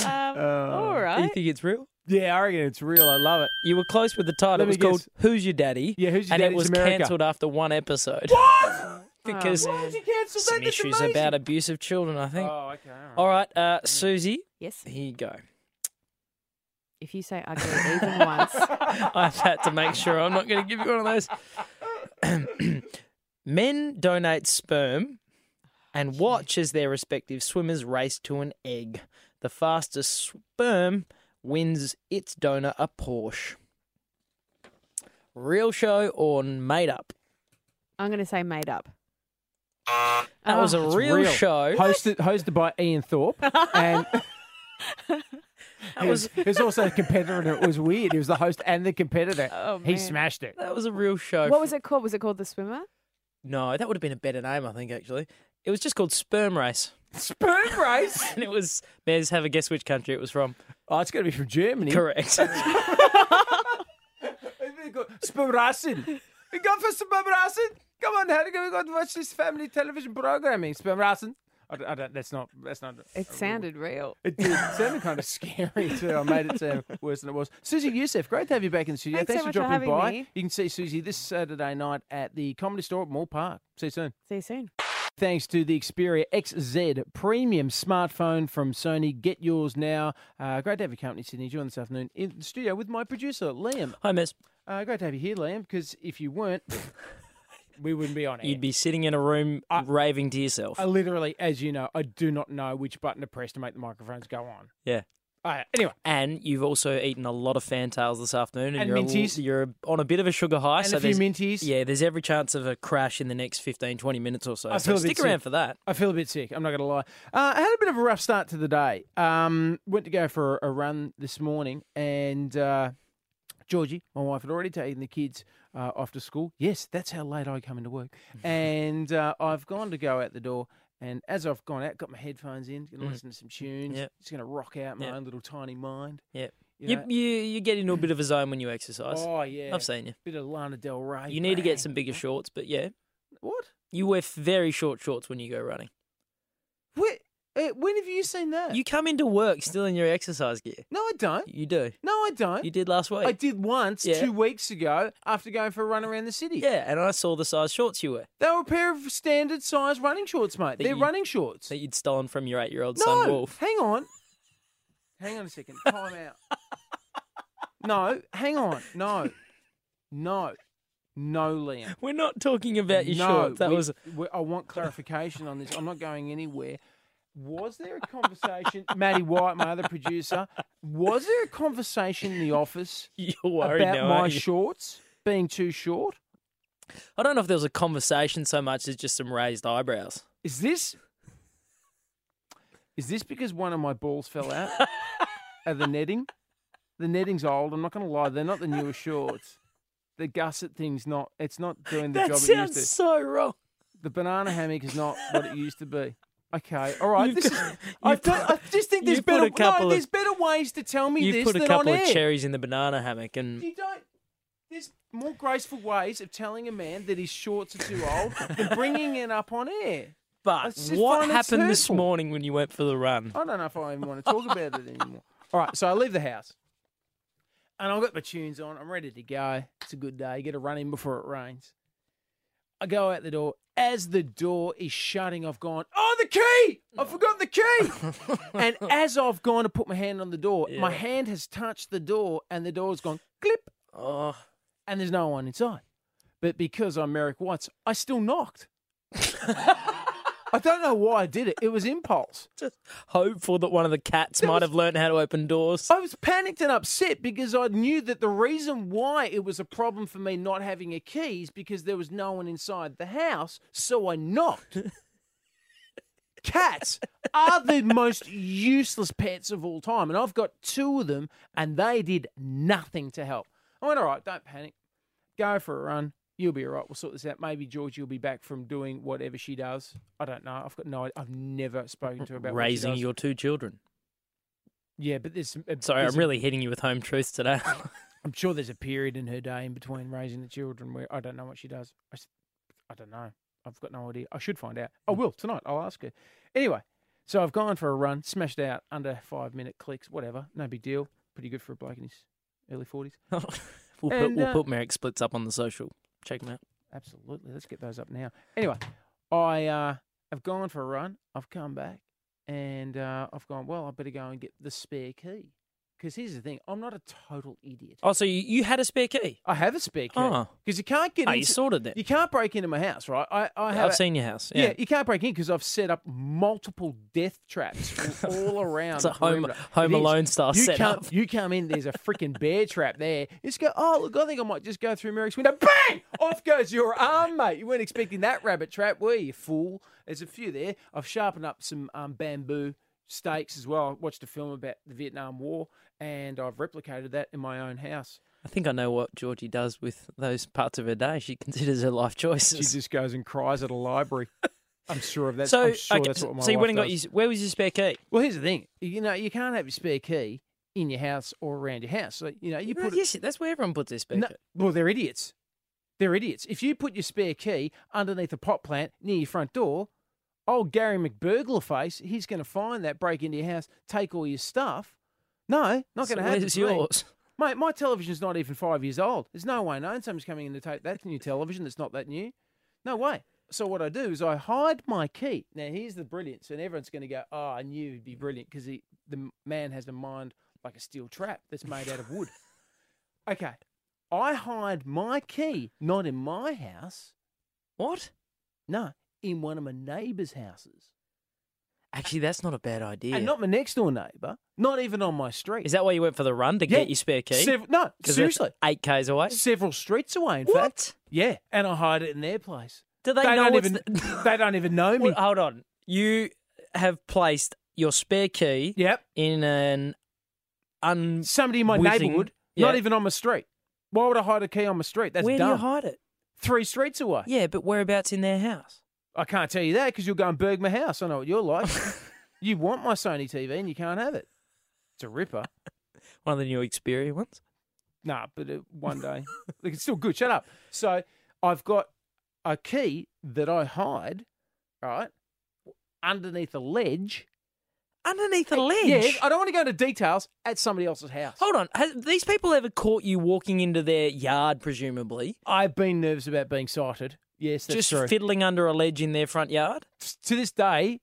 Speaker 4: all
Speaker 5: You think it's real?
Speaker 3: Yeah, I reckon it's real. I love it.
Speaker 5: You were close with the title.
Speaker 3: Let
Speaker 5: It was
Speaker 3: me
Speaker 5: called
Speaker 3: guess.
Speaker 5: "Who's Your Daddy?"
Speaker 3: Yeah, Who's Your
Speaker 5: and
Speaker 3: Daddy?
Speaker 5: it was cancelled after one episode.
Speaker 3: What?
Speaker 5: because
Speaker 4: Oh,
Speaker 3: Why did you cancel
Speaker 5: some
Speaker 3: that?
Speaker 5: Issues about abuse of children. I think.
Speaker 3: Oh, okay.
Speaker 5: All right, uh, Susie,
Speaker 4: Yes.
Speaker 5: here you go.
Speaker 4: If you say ugly even once,
Speaker 5: I've had to make sure I'm not going to give you one of those. Men donate sperm and oh, watch as their respective swimmers race to an egg. The fastest sperm wins its donor a Porsche. Real show or made up?
Speaker 4: I'm going to say made up.
Speaker 5: That was a oh.
Speaker 3: It's
Speaker 5: real, show.
Speaker 3: Hosted, hosted by Ian Thorpe. And
Speaker 5: That
Speaker 3: he
Speaker 5: was
Speaker 3: was, he was also a competitor, and it was weird. He was the host and the competitor.
Speaker 4: Oh,
Speaker 3: he
Speaker 4: man.
Speaker 3: smashed it.
Speaker 5: that was a real show.
Speaker 4: What was it called? Was it called The Swimmer?
Speaker 5: No, that would have been a better name, I think. Actually, it was just called Sperm Race,
Speaker 3: Sperm race.
Speaker 5: and it was. Mares, have a guess which country it was from.
Speaker 3: Oh, it's going to be from Germany.
Speaker 5: Correct.
Speaker 3: Sperm racing. We go for sperm racing. Come on, how do we go to watch this family television programming? Sperm racing. I don't, I don't, that's not. That's not.
Speaker 4: It sounded real.
Speaker 3: It did. It sounded kind of scary too. I made it sound worse than it was. Susie Youssef, great to have you back in the studio.
Speaker 4: Thanks so
Speaker 3: for
Speaker 4: much for
Speaker 3: dropping
Speaker 4: having
Speaker 3: by.
Speaker 4: me.
Speaker 3: You can see Susie this Saturday night at the Comedy Store at Moore Park. See you soon.
Speaker 4: See you soon.
Speaker 3: Thanks to the Xperia XZ premium smartphone from Sony. Get yours now. Uh, great to have your company, Sydney. Join this afternoon in the studio with my producer, Liam.
Speaker 5: Hi, Miss.
Speaker 3: Uh, great to have you here, Liam, because if you weren't, we wouldn't be on air.
Speaker 5: You'd be sitting in a room raving to yourself.
Speaker 3: I literally, as you know, I do not know which button to press to make the microphones go on.
Speaker 5: yeah.
Speaker 3: Yeah. Anyway,
Speaker 5: And you've also eaten a lot of fantails this afternoon, and,
Speaker 3: And
Speaker 5: you're,
Speaker 3: minties.
Speaker 5: l- you're on a bit of a sugar high.
Speaker 3: And
Speaker 5: so
Speaker 3: a few minties.
Speaker 5: Yeah, there's every chance of a crash in the next 15, 20 minutes or so.
Speaker 3: I
Speaker 5: so
Speaker 3: feel a bit
Speaker 5: stick around for that.
Speaker 3: I feel a bit sick. I'm not going to lie. Uh, I had a bit of a rough start to the day. Um, went to go for a run this morning, and uh, Georgie, my wife, had already taken the kids uh, off to school. Yes, that's how late I come into work. and uh, I've gone to go out the door. And as I've gone out, got my headphones in, going to
Speaker 5: Mm.
Speaker 3: listen to some tunes.
Speaker 5: Yep.
Speaker 3: Just going to rock out my
Speaker 5: Yep.
Speaker 3: own little tiny mind.
Speaker 5: Yep.
Speaker 3: You
Speaker 5: You,
Speaker 3: know?
Speaker 5: you, you get into a bit of a zone when you exercise.
Speaker 3: Oh yeah,
Speaker 5: I've seen you.
Speaker 3: Bit of Lana Del Rey.
Speaker 5: You need to get some bigger shorts, but yeah.
Speaker 3: What?
Speaker 5: You wear very short shorts when you go running.
Speaker 3: Where, uh, when have you seen that?
Speaker 5: You come into work still in your exercise gear.
Speaker 3: No, I don't.
Speaker 5: You do.
Speaker 3: No, I don't.
Speaker 5: You did last week.
Speaker 3: I did once
Speaker 5: Yeah.
Speaker 3: two weeks ago after going for a run around the city.
Speaker 5: Yeah, and I saw the size shorts you wear
Speaker 3: They were a pair of standard size running shorts, mate. They're
Speaker 5: you-
Speaker 3: running shorts.
Speaker 5: that you'd stolen from your eight year old
Speaker 3: no,
Speaker 5: son Wolf.
Speaker 3: hang on. Hang on a second. Time out. no, hang on. No. No. No, Liam.
Speaker 5: We're not talking about your
Speaker 3: no,
Speaker 5: shorts. That
Speaker 3: we-
Speaker 5: was
Speaker 3: we- I want clarification on this. I'm not going anywhere. Was there a conversation, Maddie White, my other producer? Was there a conversation in the office
Speaker 5: worried
Speaker 3: about
Speaker 5: now,
Speaker 3: my
Speaker 5: aren't you?
Speaker 3: shorts being too short?
Speaker 5: I don't know if there was a conversation so much as just some raised eyebrows.
Speaker 3: Is this is this because one of my balls fell out of the netting? The netting's old. I'm not going to lie. They're not the newest shorts. The gusset thing's not. It's not doing the
Speaker 5: That
Speaker 3: job it
Speaker 5: sounds
Speaker 3: used to.
Speaker 5: so wrong.
Speaker 3: The banana hammock is not what it used to be. Okay, all right. This
Speaker 5: got-
Speaker 3: is, I,
Speaker 5: you've
Speaker 3: I just think there's better. no,
Speaker 5: of-
Speaker 3: there's better ways to tell me
Speaker 5: You
Speaker 3: this
Speaker 5: put a
Speaker 3: than
Speaker 5: couple
Speaker 3: on
Speaker 5: of
Speaker 3: air.
Speaker 5: cherries in the banana hammock, and
Speaker 3: You don't. There's more graceful ways of telling a man that his shorts are too old than bringing it up on air.
Speaker 5: But what happened this morning when you went for the run?
Speaker 3: I don't know if I even want to talk about it anymore. All right, so I leave the house. And I've got my tunes on. I'm ready to go. It's a good day. You Get a run in before it rains. I go out the door. As the door is shutting, I've gone, Oh, the key! I forgot the key! and as I've gone to put my hand on the door, my hand has touched the door and the door's gone clip.
Speaker 5: Oh,
Speaker 3: And there's no one inside. But because I'm Merrick Watts, I still knocked. I don't know why I did it. It was impulse.
Speaker 5: just hopeful that one of the cats might have learned how to open doors.
Speaker 3: I was panicked and upset because I knew that the reason why it was a problem for me not having a key is because there was no one inside the house, so I knocked. Cats are the most useless pets of all time, and I've got two of them, and they did nothing to help. I went, all right, don't panic. Go for a run. You'll be all right. We'll sort this out. Maybe Georgie will be back from doing whatever she does. I don't know. I've got no. I've never spoken to her about
Speaker 5: Raising your two children.
Speaker 3: Yeah, but there's some. uh,
Speaker 5: Sorry,
Speaker 3: there's
Speaker 5: I'm
Speaker 3: a-
Speaker 5: really hitting you with home truths today.
Speaker 3: I'm sure there's a period in her day in between raising the children where I don't know what she does. I don't know. I've got no idea. I should find out. I will tonight. I'll ask her. Anyway, so I've gone for a run, smashed out under five minute clicks, whatever. No big deal. Pretty good for a bloke in his early 40s.
Speaker 5: we'll put, we'll
Speaker 3: uh,
Speaker 5: put Merrick splits up on the social. Check them out.
Speaker 3: Absolutely. Let's get those up now. Anyway, I uh, have gone for a run. I've come back and uh, I've gone, well, I better go and get the spare key. Because here's the thing I'm not a total idiot.
Speaker 5: Oh, so you, you had a spare key?
Speaker 3: I have a spare key.
Speaker 5: Oh.
Speaker 3: Because you can't get
Speaker 5: Oh,
Speaker 3: into
Speaker 5: you sorted it.
Speaker 3: You can't break into my house, right? I, I have
Speaker 5: I've
Speaker 3: a-
Speaker 5: seen your house.
Speaker 3: Yeah.
Speaker 5: Yeah.
Speaker 3: you can't break in because I've set up multiple death traps all around.
Speaker 5: It's a
Speaker 3: the
Speaker 5: Home-
Speaker 3: perimeter.
Speaker 5: Home
Speaker 3: It is.
Speaker 5: Alone style
Speaker 3: you
Speaker 5: setup.
Speaker 3: Come, you come in, there's a freaking bear trap there. You just go, oh, look, I think I might just go through Merrick's window. Bang! Off goes your arm, mate. You weren't expecting that rabbit trap, were you, you fool? There's a few there. I've sharpened up some um, bamboo stakes as well. I watched a film about the Vietnam War, and I've replicated that in my own house.
Speaker 5: I think I know what Georgie does with those parts of her day. She considers her life choices.
Speaker 3: She just goes and cries at a library. I'm sure of that.
Speaker 5: so,
Speaker 3: sure
Speaker 5: okay,
Speaker 3: that's what my
Speaker 5: so you went and got your, where was your spare key?
Speaker 3: Well, here's the thing. You know, you can't have your spare key in your house or around your house. So, you know, you put it.
Speaker 5: yes, that's where everyone puts their spare
Speaker 3: No,
Speaker 5: key.
Speaker 3: well, they're idiots. They're idiots. If you put your spare key underneath a pot plant near your front door, old Gary McBurglar face, he's going to find that, break into your house, take all your stuff. No, not going to happen. to
Speaker 5: yours?
Speaker 3: Mate, my television's not even five years old. There's no way known someone's coming in to take that new television that's not that new. No way. So what I do is I hide my key. Now here's the brilliance, and everyone's going to go, "Oh, I knew he'd be brilliant because the man has a mind like a steel trap that's made out of wood." okay, I hide my key not in my house.
Speaker 5: What?
Speaker 3: No, in one of my neighbours' houses.
Speaker 5: Actually, that's not a bad idea.
Speaker 3: And not my next door neighbour, not even on my street.
Speaker 5: Is that why you went for the run to
Speaker 3: Yeah.
Speaker 5: get your spare key?
Speaker 3: Sev- no, seriously.
Speaker 5: eight k's away.
Speaker 3: Several streets away, in
Speaker 5: What?
Speaker 3: fact. Yeah, and I hide it in their place.
Speaker 5: Do they,
Speaker 3: They
Speaker 5: know
Speaker 3: don't even-
Speaker 5: the-
Speaker 3: They don't even know me.
Speaker 5: Well, hold on. You have placed your spare key
Speaker 3: Yep.
Speaker 5: in an un.
Speaker 3: Somebody in my
Speaker 5: whizzing-
Speaker 3: neighbourhood,
Speaker 5: Yeah.
Speaker 3: not even on my street. Why would I hide a key on my street? That's
Speaker 5: Where
Speaker 3: dumb.
Speaker 5: do you hide it?
Speaker 3: Three streets away.
Speaker 5: Yeah, but whereabouts in their house?
Speaker 3: I can't tell you that because you'll go and burg my house. I know what you're like. you want my Sony TV and you can't have it. It's a ripper.
Speaker 5: One of the new Xperia ones.
Speaker 3: Nah, but uh, one day. Look, it's still good. Shut up. So I've got a key that I hide, right, underneath a ledge.
Speaker 5: Underneath a ledge.
Speaker 3: Yeah, I don't want to go into details at somebody else's house.
Speaker 5: Hold on. Has these people ever caught you walking into their yard, presumably?
Speaker 3: I've been nervous about being sighted. Yes, that's
Speaker 5: just
Speaker 3: true.
Speaker 5: fiddling under a ledge in their front yard?
Speaker 3: to this day,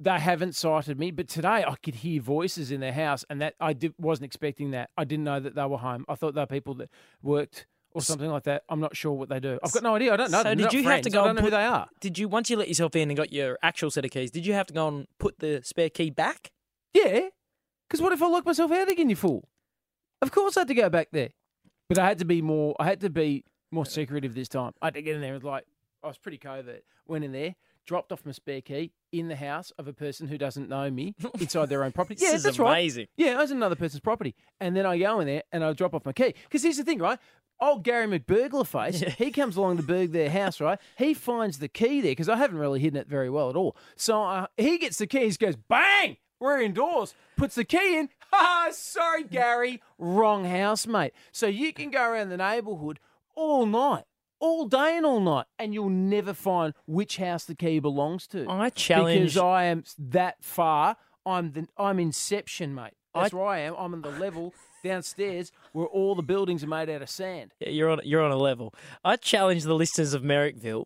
Speaker 3: they haven't sighted me. But today, I could hear voices in their house, and that I did, wasn't expecting that. I didn't know that they were home. I thought they were people that worked or something like that. I'm not sure what they do. I've got no idea. I don't know.
Speaker 5: So did
Speaker 3: They're
Speaker 5: you
Speaker 3: not
Speaker 5: have to go
Speaker 3: I don't
Speaker 5: and
Speaker 3: know who
Speaker 5: put-
Speaker 3: they are.
Speaker 5: Did you once you let yourself in and got your actual set of keys? Did you have to go and put the spare key back?
Speaker 3: Yeah, because what if I lock myself out again? You fool. Of course, I had to go back there, but I had to be more. I had to be more uh, secretive this time. I had to get in there. and like I was pretty covert. Went in there, dropped off my spare key in the house of a person who doesn't know me inside their own property.
Speaker 5: This
Speaker 3: yeah,
Speaker 5: is
Speaker 3: that's
Speaker 5: amazing.
Speaker 3: right. Yeah, I was another person's property, and then I go in there and I drop off my key. Because here's the thing, right? Old Gary McBurglar face, he comes along to burg their house, right? He finds the key there because I haven't really hidden it very well at all. So uh, he gets the key, he goes, bang! We're indoors. Puts the key in. Ha! Sorry, Gary. Wrong house, mate. So you can go around the neighbourhood all night, all day and all night, and you'll never find which house the key belongs to.
Speaker 5: I challenge-
Speaker 3: because I am that far. I'm the I'm Inception, mate. That's
Speaker 5: I-
Speaker 3: where I am. I'm on the level downstairs where all the buildings are made out of sand.
Speaker 5: Yeah, you're on you're on a level. I challenge the listeners of Merrickville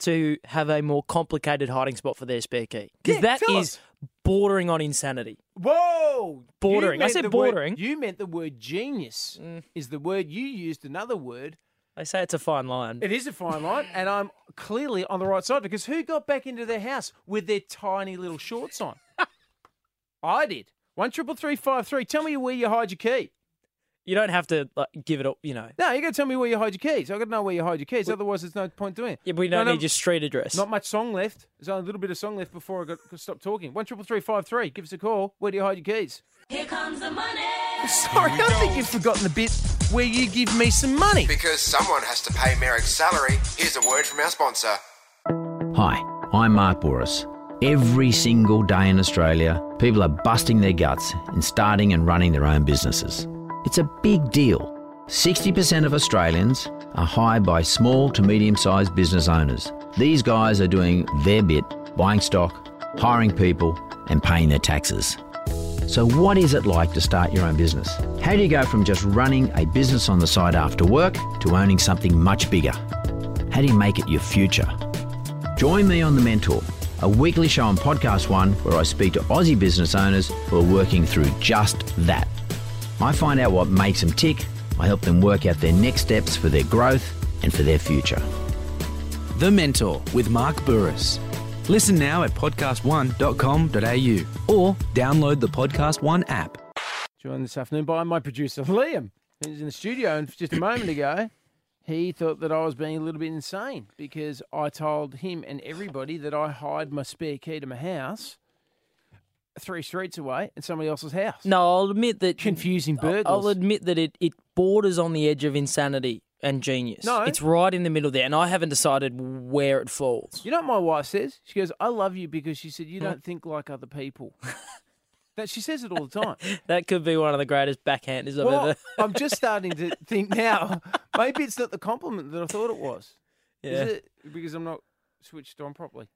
Speaker 5: to have a more complicated hiding spot for their spare key because
Speaker 3: Yeah,
Speaker 5: that is bordering on insanity.
Speaker 3: Whoa!
Speaker 5: Bordering. I said
Speaker 3: the word-
Speaker 5: bordering.
Speaker 3: you meant the word genius. Mm. Is the word you used another word?
Speaker 5: They say it's a fine line.
Speaker 3: It is a fine line, and I'm clearly on the right side because who got back into their house with their tiny little shorts on? I did. One triple three five three. Tell me where you hide your key.
Speaker 5: You don't have to like, give it up, you know.
Speaker 3: No, you got to tell me where you hide your keys. I got to know where you hide your keys. Otherwise, there's no point doing it.
Speaker 5: Yeah, but we don't
Speaker 3: no,
Speaker 5: need your street address.
Speaker 3: Not much song left. There's only a little bit of song left before I got to stop talking. One triple three five three. Give us a call. Where do you hide your keys?
Speaker 13: Here comes the money.
Speaker 3: Sorry, I think you've forgotten the bit where you give me some money.
Speaker 1: Because someone has to pay Merrick's salary, here's a word from our sponsor.
Speaker 15: Hi, I'm Mark Bouris. Every single day in Australia, people are busting their guts in starting and running their own businesses. It's a big deal. 60% of Australians are hired by small to medium sized business owners. These guys are doing their bit, buying stock, hiring people, and paying their taxes. So, what is it like to start your own business? How do you go from just running a business on the side after work to owning something much bigger? How do you make it your future? Join me on The Mentor, a weekly show on Podcast One where I speak to Aussie business owners who are working through just that. I find out what makes them tick, I help them work out their next steps for their growth and for their future.
Speaker 16: The Mentor with Mark Bouris. Listen now at podcast1.com.au or download the Podcast One app.
Speaker 3: Joined this afternoon by my producer Liam, who's in the studio. And just a moment ago, he thought that I was being a little bit insane because I told him and everybody that I hide my spare key to my house three streets away in somebody else's house.
Speaker 5: No, I'll admit that
Speaker 3: confusing
Speaker 5: I'll-
Speaker 3: burglars.
Speaker 5: I'll admit that it, it borders on the edge of insanity and genius.
Speaker 3: No.
Speaker 5: It's right in the middle there, and I haven't decided where it falls.
Speaker 3: You know what my wife says? She goes, "I love you because she said you don't think like other people." that she says it all the time.
Speaker 5: That could be one of the greatest backhanders I've
Speaker 3: well,
Speaker 5: ever.
Speaker 3: I'm just starting to think now. Maybe it's not the compliment that I thought it was.
Speaker 5: Yeah.
Speaker 3: Is it because I'm not switched on properly?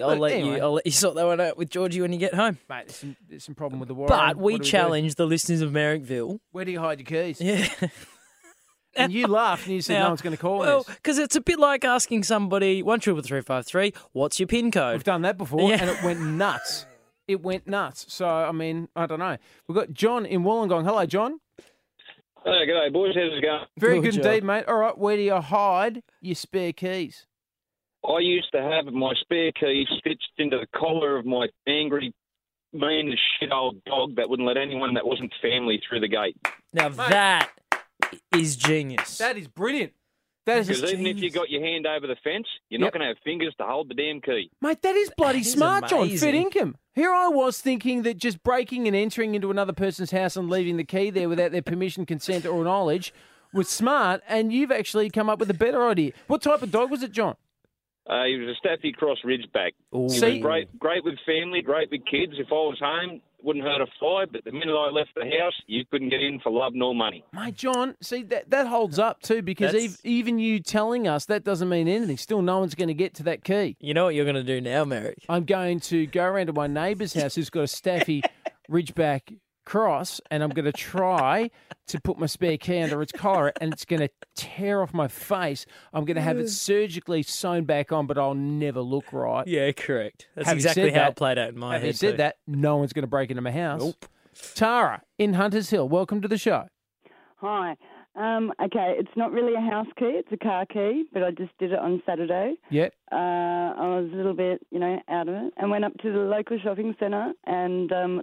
Speaker 5: I'll
Speaker 3: Look,
Speaker 5: let
Speaker 3: anyway.
Speaker 5: you. I'll let you sort that one out with Georgie when you get home.
Speaker 3: Mate, there's some, there's some problem with the wiring.
Speaker 5: But we
Speaker 3: What do do?
Speaker 5: challenge the listeners of Merrickville.
Speaker 3: Where do you hide your keys?
Speaker 5: Yeah.
Speaker 3: And you laughed and you said
Speaker 5: Now-
Speaker 3: no one's going to call
Speaker 5: Well,
Speaker 3: us.
Speaker 5: because it's a bit like asking somebody one triple three five three. What's your pin code?
Speaker 3: We've done that before,
Speaker 5: Yeah.
Speaker 3: and it went nuts. It went nuts. So I mean, I don't know. We've got John in Wollongong. Hello, John.
Speaker 17: Hey, g'day, boys. How's it going?
Speaker 3: Very good, indeed, mate. All right, where do you hide your spare keys?
Speaker 13: I used to have my spare key stitched into the collar of my angry, mean as shit old dog that wouldn't let anyone that wasn't family through the gate.
Speaker 5: Now that is genius.
Speaker 3: That is brilliant. That is
Speaker 13: Because
Speaker 3: just
Speaker 13: even if you got your hand over the fence, you're
Speaker 3: Yep.
Speaker 13: not going to have fingers to hold the damn key.
Speaker 3: Mate, that is bloody
Speaker 5: is
Speaker 3: smart, John. Fit
Speaker 5: amazing.
Speaker 3: income. Here I was thinking that just breaking and entering into another person's house and leaving the key there without their permission, consent, or knowledge was smart, and you've actually come up with a better idea. What type of dog was it, John?
Speaker 13: Uh, he was a Staffy Cross Ridgeback. He
Speaker 3: See-
Speaker 13: was great, great with family, great with kids. If I was home, wouldn't hurt a fly. But the minute I left the house, you couldn't get in for love nor money.
Speaker 3: Mate, John, see, that, that holds up too because ev- even you telling us that doesn't mean anything. Still, no one's going to get to that key.
Speaker 5: You know what you're going to do now, Merrick?
Speaker 3: I'm going to go around to my neighbour's house who's got a Staffy Ridgeback cross, and I'm going to try to put my spare key under its collar, and it's going to tear off my face. I'm going to have it surgically sewn back on, but I'll never look right.
Speaker 5: Yeah, correct. That's
Speaker 3: Having
Speaker 5: exactly how
Speaker 3: that-
Speaker 5: it played out in my
Speaker 3: Having
Speaker 5: head.
Speaker 3: said
Speaker 5: too.
Speaker 3: that, no one's going to break into my house.
Speaker 5: Nope.
Speaker 3: Tara in Hunters Hill, welcome to the show.
Speaker 17: Hi. Um, okay, it's not really a house key; it's a car key. But I just did it on Saturday.
Speaker 3: Yep.
Speaker 17: Uh, I was a little bit, you know, out of it, and went up to the local shopping centre. And um,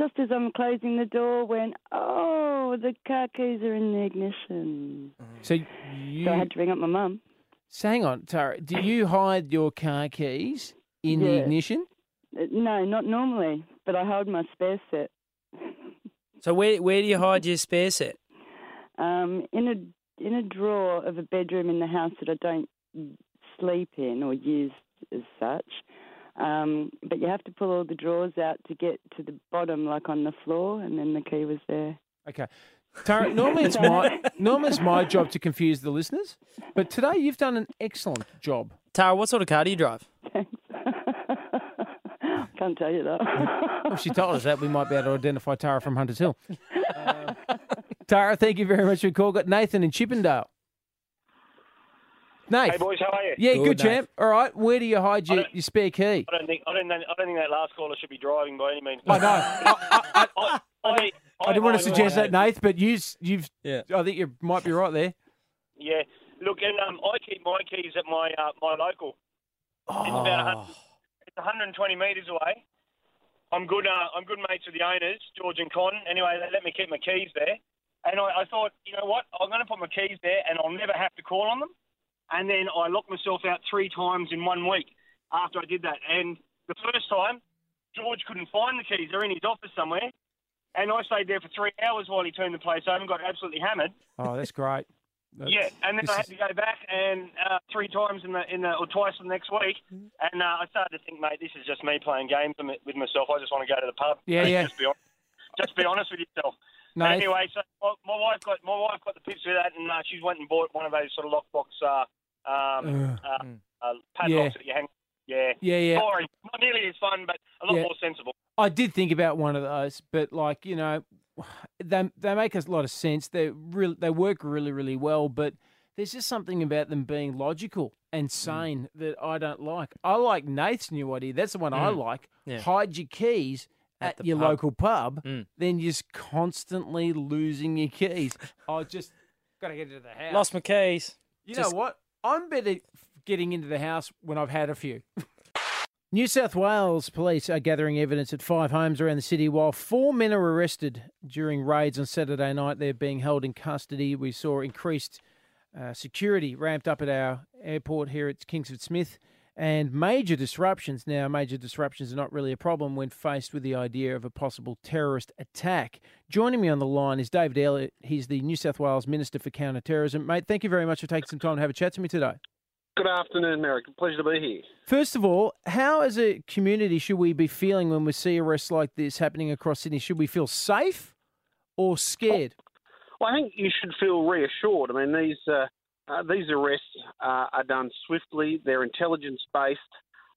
Speaker 17: just as I'm closing the door, went, oh, the car keys are in the ignition.
Speaker 3: So you.
Speaker 17: So I had to ring up my mum.
Speaker 3: So hang on, Tara. Do you hide your car keys in the ignition?
Speaker 17: Uh, No, not normally, but I hold my spare set
Speaker 5: So where where do you hide your spare set?
Speaker 17: um, in a in a drawer of a bedroom in the house that I don't sleep in or use as such. Um, but you have to pull all the drawers out to get to the bottom, like on the floor, and then the key was there.
Speaker 3: Okay. Tara, normally it's my normally it's my job to confuse the listeners, but today you've done an excellent job.
Speaker 5: Tara, what sort of car do you drive?
Speaker 17: Can't tell you that.
Speaker 3: If she told us that, we might be able to identify Tara from Hunters Hill. Uh, Tara, thank you very much for your call. Got Nathan in Chippendale. Nate.
Speaker 18: Hey boys, how are you?
Speaker 3: Yeah, good, champ. All right, where do you hide your, your spare key?
Speaker 18: I don't think I don't think, I don't think that last caller should be driving by any means.
Speaker 3: I know. I,
Speaker 18: I, I,
Speaker 3: I didn't want to suggest that, Nath, but you, you've.
Speaker 5: Yeah.
Speaker 3: I think you might be right there.
Speaker 18: Yeah. Look, and um, I keep my keys at my uh, my local. It's about 100, it's 120 metres away. I'm good. Uh, I'm good mates with the owners, George and Con. Anyway, they let me keep my keys there, and I, I thought, you know what? I'm going to put my keys there, and I'll never have to call on them. And then I locked myself out three times in one week after I did that. And the first time, George couldn't find the keys. They're in his office somewhere. And I stayed there for three hours while he turned the place over and got absolutely hammered.
Speaker 3: Oh, that's great.
Speaker 18: Yeah, and then I had to go back and uh, three times in the in the or twice the next week, and uh, I started to think, mate, this is just me playing games with with myself. I just want to go to the pub.
Speaker 3: Yeah, yeah.
Speaker 18: Just be honest, just be honest with yourself.
Speaker 3: No,
Speaker 18: anyway, so my, my wife got my wife got the pips with that, and uh, she went and bought one of those sort of lockbox uh, um, uh, uh, padlocks
Speaker 3: Yeah.
Speaker 18: that you hang. Yeah,
Speaker 3: Yeah, yeah.
Speaker 18: Boring, not nearly as fun, but a lot
Speaker 3: Yeah.
Speaker 18: more sensible.
Speaker 3: I did think about one of those, but like you know, they they make a lot of sense. They really they work really really well, but there's just something about them being logical and
Speaker 5: Mm.
Speaker 3: sane that I don't like. I like Nath's new idea. That's the one I
Speaker 5: Mm.
Speaker 3: like.
Speaker 5: Yeah.
Speaker 3: Hide your keys
Speaker 5: At
Speaker 3: at,
Speaker 5: the
Speaker 3: your
Speaker 5: pub.
Speaker 3: local pub,
Speaker 5: Mm.
Speaker 3: then you're just constantly losing your keys. I just gotta get into the house.
Speaker 5: Lost my keys.
Speaker 3: You
Speaker 5: Just-
Speaker 3: know what? I'm better getting into the house when I've had a few. New South Wales police are gathering evidence at five homes around the city while four men are arrested during raids on Saturday night. They're being held in custody. We saw increased uh, security ramped up at our airport here at Kingsford Smith and major disruptions. Now, major disruptions are not really a problem when faced with the idea of a possible terrorist attack. Joining me on the line is David Elliott. He's the New South Wales Minister for Counter-Terrorism. Mate, thank you very much for taking some time to have a chat to me today.
Speaker 19: Good afternoon, Merrick. Pleasure to be here.
Speaker 3: First of all, how as a community should we be feeling when we see arrests like this happening across Sydney? Should we feel safe or scared?
Speaker 19: Well, I think you should feel reassured. I mean, these uh, uh, these arrests uh, are done swiftly. They're intelligence based.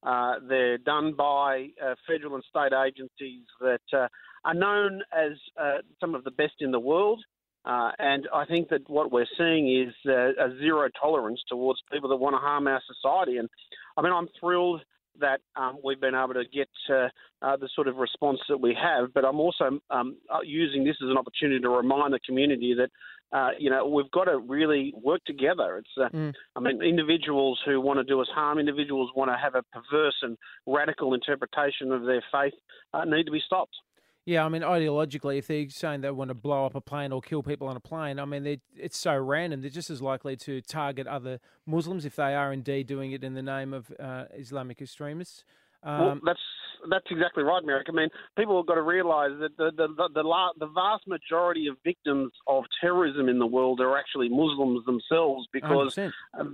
Speaker 19: Uh, they're done by uh, federal and state agencies that uh, are known as uh, some of the best in the world. Uh, and I think that what we're seeing is uh, a zero tolerance towards people that want to harm our society. And I mean, I'm thrilled that um, we've been able to get uh, uh, the sort of response that we have. But I'm also um, uh, using this as an opportunity to remind the community that uh, you know, we've got to really work together. It's, uh,
Speaker 3: Mm.
Speaker 19: I mean, individuals who want to do us harm, individuals who want to have a perverse and radical interpretation of their faith, uh, need to be stopped.
Speaker 3: Yeah, I mean, ideologically, if they're saying they want to blow up a plane or kill people on a plane, I mean, it's so random. They're just as likely to target other Muslims if they are indeed doing it in the name of uh, Islamic extremists.
Speaker 19: well,
Speaker 3: Um,
Speaker 19: that's that's exactly right, Merrick. I mean, people have got to realise that the the the, the, la- the vast majority of victims of terrorism in the world are actually Muslims themselves because
Speaker 3: 100%.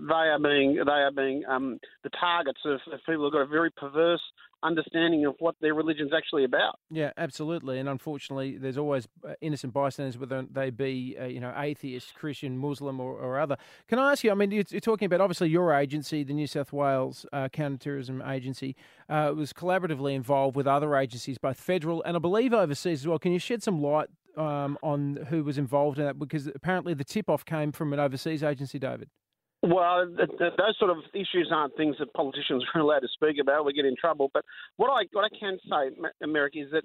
Speaker 19: they are being they are being um, the targets of, of people who've got a very perverse understanding of what their religion's actually about.
Speaker 3: Yeah, absolutely. And unfortunately, there's always uh, innocent bystanders, whether they be, uh, you know, atheist, Christian, Muslim, or, or other. Can I ask you? I mean, you're, talking about obviously your agency, the New South Wales uh, Counterterrorism Agency, uh, was collaboratively involved with other agencies, both federal and I believe overseas as well. Can you shed some light um, on who was involved in that? Because apparently the tip-off came from an overseas agency, David.
Speaker 19: Well, th- th- those sort of issues aren't things that politicians are allowed to speak about. We get in trouble. But what I what I can say, Merrick, is that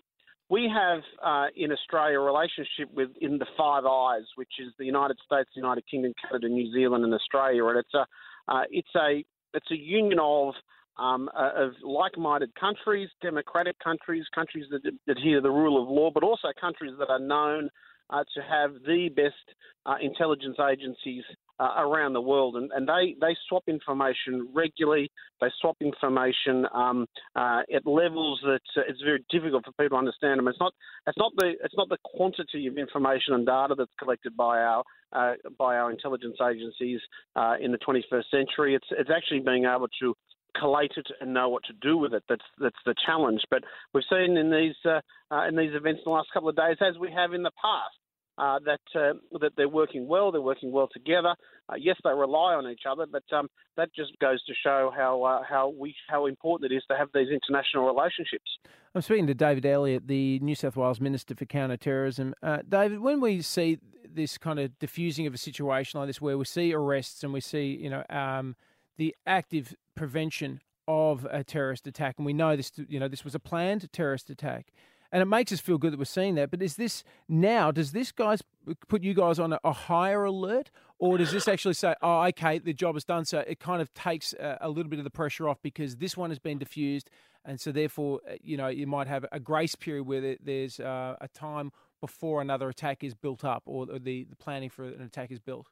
Speaker 19: we have uh, in Australia a relationship with in the Five Eyes, which is the United States, the United Kingdom, Canada, New Zealand, and Australia, and it's a uh, it's a it's a union of um, uh, of like-minded countries, democratic countries, countries that adhere to the rule of law, but also countries that are known uh, to have the best uh, intelligence agencies uh, around the world, and, and they, they swap information regularly. They swap information um, uh, at levels that uh, it's very difficult for people to understand. Mean, it's not it's not the it's not the quantity of information and data that's collected by our uh, by our intelligence agencies uh, in the 21st century. It's it's actually being able to collate it and know what to do with it. That's that's the challenge. But we've seen in these uh, in these events in the last couple of days, as we have in the past, uh, that uh, that they're working well. They're working well together. Uh, yes, they rely on each other, but um, that just goes to show how uh, how we how important it is to have these international relationships.
Speaker 3: I'm speaking to David Elliott, the New South Wales Minister for Counterterrorism. Uh, David, when we see this kind of diffusing of a situation like this, where we see arrests and we see, you know, um, the active prevention of a terrorist attack, and we know this, you know, this was a planned terrorist attack, and it makes us feel good that we're seeing that. But is this now? Does this guys put you guys on a, a higher alert, or does this actually say, "Oh, okay, the job is done"? So it kind of takes a, a little bit of the pressure off because this one has been diffused, and so therefore, uh, you know, you might have a grace period where there's uh, a time before another attack is built up, or the, the planning for an attack is built.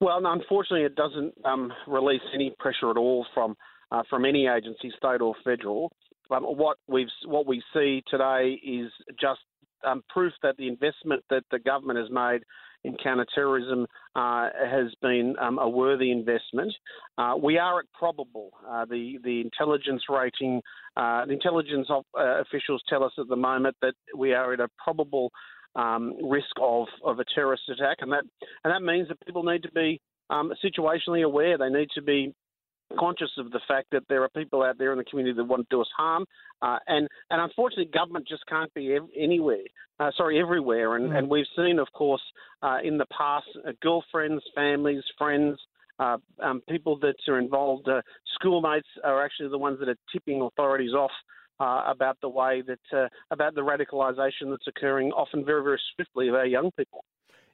Speaker 19: Well, unfortunately, it doesn't um, release any pressure at all from uh, from any agency, state or federal. But what we've what we see today is just um, proof that the investment that the government has made in counterterrorism uh, has been um, a worthy investment. Uh, we are at probable. Uh, the the intelligence rating, uh, the intelligence of, uh, officials tell us at the moment that we are at a probable um, risk of, of a terrorist attack, and that and that means that people need to be um, situationally aware. They need to be conscious of the fact that there are people out there in the community that want to do us harm, uh, and and unfortunately, government just can't be ev- anywhere. Uh, sorry, everywhere. And, and we've seen, of course, uh, in the past, uh, girlfriends, families, friends. Uh, um, people that are involved, uh, schoolmates are actually the ones that are tipping authorities off uh, about the way that uh, about the radicalisation that's occurring, often very very swiftly of our young people.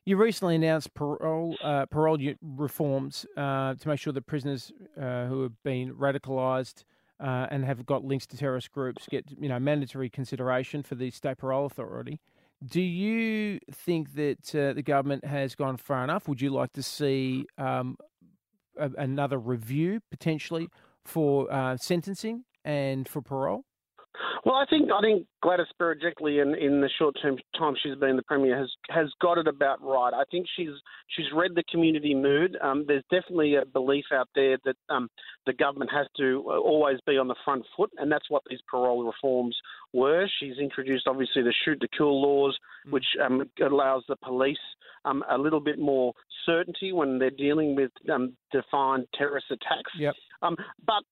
Speaker 3: You recently announced parole uh, parole reforms uh, to make sure that prisoners uh, who have been radicalised uh, and have got links to terrorist groups get you know mandatory consideration for the state parole authority. Do you think that uh, the government has gone far enough? Would you like to see um, a, another review potentially for uh, sentencing and for parole?
Speaker 19: Well, I think I think Gladys Berejiklian, in, in the short term time she's been the premier, has has got it about right. I think she's she's read the community mood. Um, there's definitely a belief out there that um, the government has to uh, always be on the front foot, and that's what these parole reforms were. She's introduced obviously the shoot to kill laws, which um, allows the police um, a little bit more certainty when they're dealing with um, defined terrorist attacks.
Speaker 3: Yep.
Speaker 19: Um, but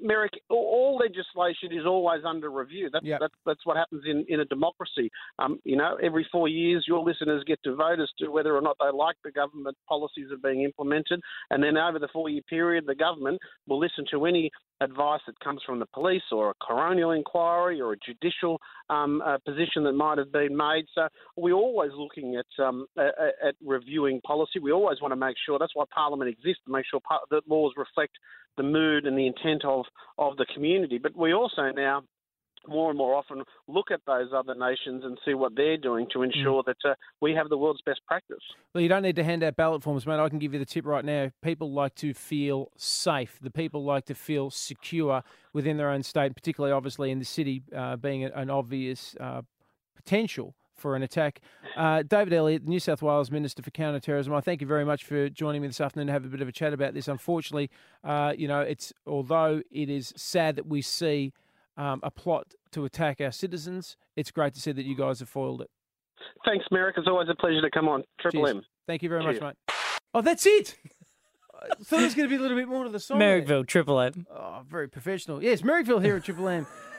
Speaker 19: Merrick, all- legislation is always under review. That's that's, that's what happens in, in a democracy. Um, you know, every four years, your listeners get to vote as to whether or not they like the government policies that are being implemented, and then over the four-year period, the government will listen to any advice that comes from the police or a coronial inquiry or a judicial um, uh, position that might have been made. So we're always looking at um, at, at reviewing policy. We always want to make sure that's why Parliament exists to make sure par- that laws reflect the mood and the intent of of the community. But we also now more and more often look at those other nations and see what they're doing to ensure that uh, we have the world's best practice.
Speaker 3: Well, you don't need to hand out ballot forms, mate. I can give you the tip right now. People like to feel safe. The people like to feel secure within their own state, particularly, obviously, in the city uh, being an obvious uh, potential for an attack. Uh, David Elliott, New South Wales Minister for Counterterrorism, I thank you very much for joining me this afternoon to have a bit of a chat about this. Unfortunately, uh, you know, it's although it is sad that we see um, a plot to attack our citizens, it's great to see that you guys have foiled it.
Speaker 19: Thanks, Merrick. It's always a pleasure to come on. Triple
Speaker 3: Cheers.
Speaker 19: M.
Speaker 3: Thank you very much,
Speaker 19: Cheers.
Speaker 3: mate. Oh, that's it. I thought there was going to be a little bit more to the song. there.
Speaker 5: Merrickville, Triple M.
Speaker 3: Oh, very professional. Yes, Merrickville here at Triple M.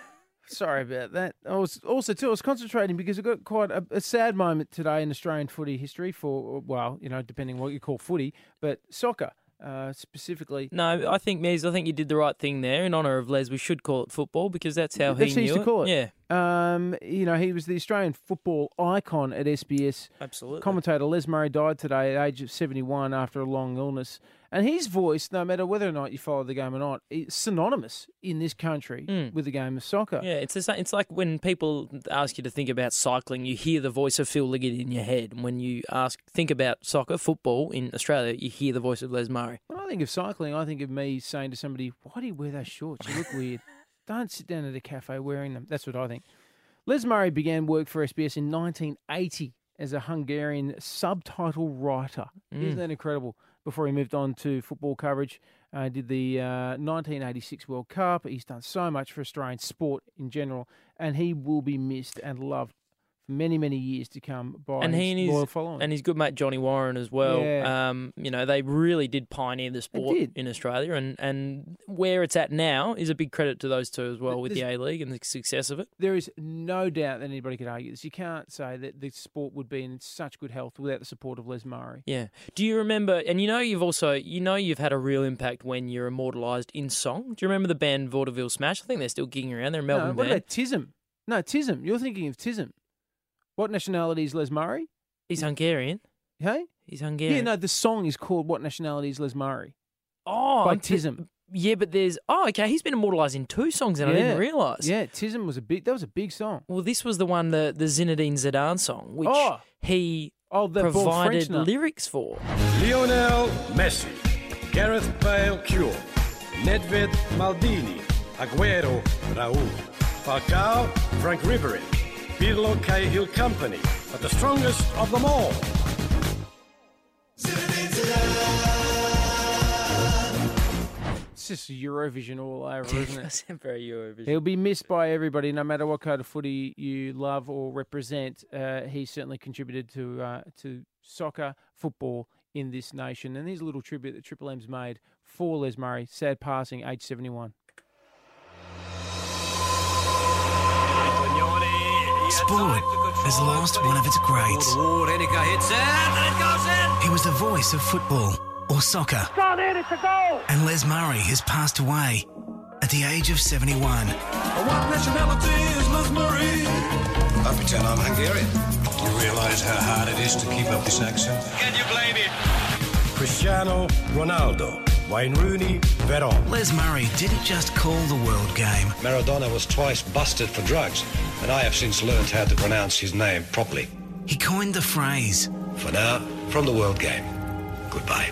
Speaker 3: Sorry about that. I was also too. I was concentrating because I got quite a, a sad moment today in Australian footy history for well, you know, depending what you call footy, but soccer uh, specifically.
Speaker 5: No, I think Mez, I think you did the right thing there. In honour of Les, we should call it football because that's how
Speaker 3: That's
Speaker 5: he
Speaker 3: used to call it.
Speaker 5: Yeah,
Speaker 3: Um, you know, he was the Australian football icon at SBS.
Speaker 5: Absolutely.
Speaker 3: Commentator Les Murray died today at the age of 71 after a long illness. And his voice, no matter whether or not you follow the game or not, is synonymous in this country with the game of soccer.
Speaker 5: yeah. It's the same, it's like when people ask you to think about cycling, you hear the voice of Phil Liggett in your head. And when you ask think about soccer, football in Australia, you hear the voice of Les Murray.
Speaker 3: When I think of cycling, I think of me saying to somebody, "Why do you wear those shorts? You look weird. Don't sit down at a cafe wearing them." That's what I think. Les Murray began work for SBS in 1980 as a Hungarian subtitle writer. Isn't
Speaker 5: Mm.
Speaker 3: that incredible? Before he moved on to football coverage, uh, did the uh, 1986 World Cup. He's done so much for Australian sport in general, and he will be missed and loved many, many years to come by
Speaker 5: and
Speaker 3: his
Speaker 5: he and his,
Speaker 3: following.
Speaker 5: and his good mate Johnny Warren as well.
Speaker 3: Yeah.
Speaker 5: Um, you know, they really did pioneer the sport in Australia, and, and where it's at now is a big credit to those two as well with the A League and the success of it.
Speaker 3: there is no doubt that anybody could argue this. You can't say that the sport would be in such good health without the support of Les Murray.
Speaker 5: Yeah. Do you remember? And you know, you've also you know you've had a real impact when you're immortalised in song. Do you remember the band Vaudeville Smash? I think they're still gigging around. They're a Melbourne
Speaker 3: no, what
Speaker 5: band.
Speaker 3: about Tism? No, Tism. You're thinking of Tism. What nationality is Les Murray?
Speaker 5: He's Hungarian.
Speaker 3: Hey?
Speaker 5: He's Hungarian.
Speaker 3: Yeah, no, the song is called What Nationality is Les Murray?
Speaker 5: Oh,
Speaker 3: by
Speaker 5: I'm th-
Speaker 3: Tism.
Speaker 5: Yeah, but there's oh okay. He's been immortalised in two songs, and I didn't realise.
Speaker 3: Yeah, Tism was a big. That was a big song.
Speaker 5: Well, this was the one the the Zinedine Zidane song, which
Speaker 3: Oh.
Speaker 5: he
Speaker 3: oh, the
Speaker 5: provided
Speaker 3: French
Speaker 5: lyrics for.
Speaker 20: Lionel Messi, Gareth Bale Cure, Nedved Maldini, Aguero Raul, Falcao Frank Ribery, Pirlo Cahill Company, but the strongest of them all.
Speaker 3: It's just Eurovision all over, isn't it?
Speaker 5: It's very Eurovision.
Speaker 3: He'll be missed by everybody, no matter what kind of footy you love or represent. Uh, he certainly contributed to uh, to soccer, football in this nation. And here's a little tribute that Triple M's made for Les Murray. Sad passing, age 71.
Speaker 21: Sport has lost one of its greats. He was the voice of football or soccer. And Les Murray has passed away at the age of 71.
Speaker 20: What nationality is Les Murray?
Speaker 22: I pretend I'm Hungarian. You realise how hard it is to keep up this accent?
Speaker 20: Can you blame it? Cristiano Ronaldo, Wayne Rooney, Veron.
Speaker 21: Les Murray didn't just call the world game.
Speaker 22: Maradona was twice busted for drugs, and I have since learned how to pronounce his name properly.
Speaker 21: He coined the phrase.
Speaker 22: For now, from the world game, goodbye.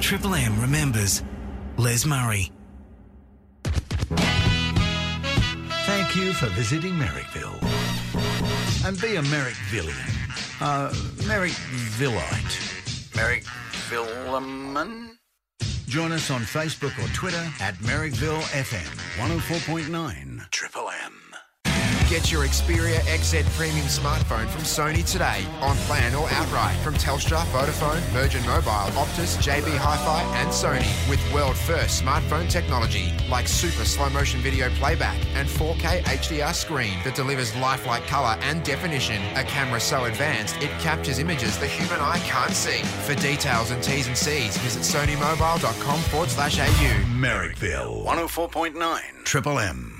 Speaker 21: Triple M remembers Les Murray.
Speaker 2: Thank you for visiting Merrickville. And be a Merrickvillian. Uh, Merrickvillite. Merrickvillaman? Join us on Facebook or Twitter at Merrickville FM 104.9 Triple M.
Speaker 1: Get your Xperia XZ Premium smartphone from Sony today, on plan or outright, from Telstra, Vodafone, Virgin Mobile, Optus, JB Hi-Fi and Sony, with world-first smartphone technology like super slow-motion video playback and 4K HDR screen that delivers lifelike colour and definition. A camera so advanced it captures images the human eye can't see. For details and T's and C's, visit sonymobile.com forward slash AU.
Speaker 2: Merrickville 104.9 Triple M.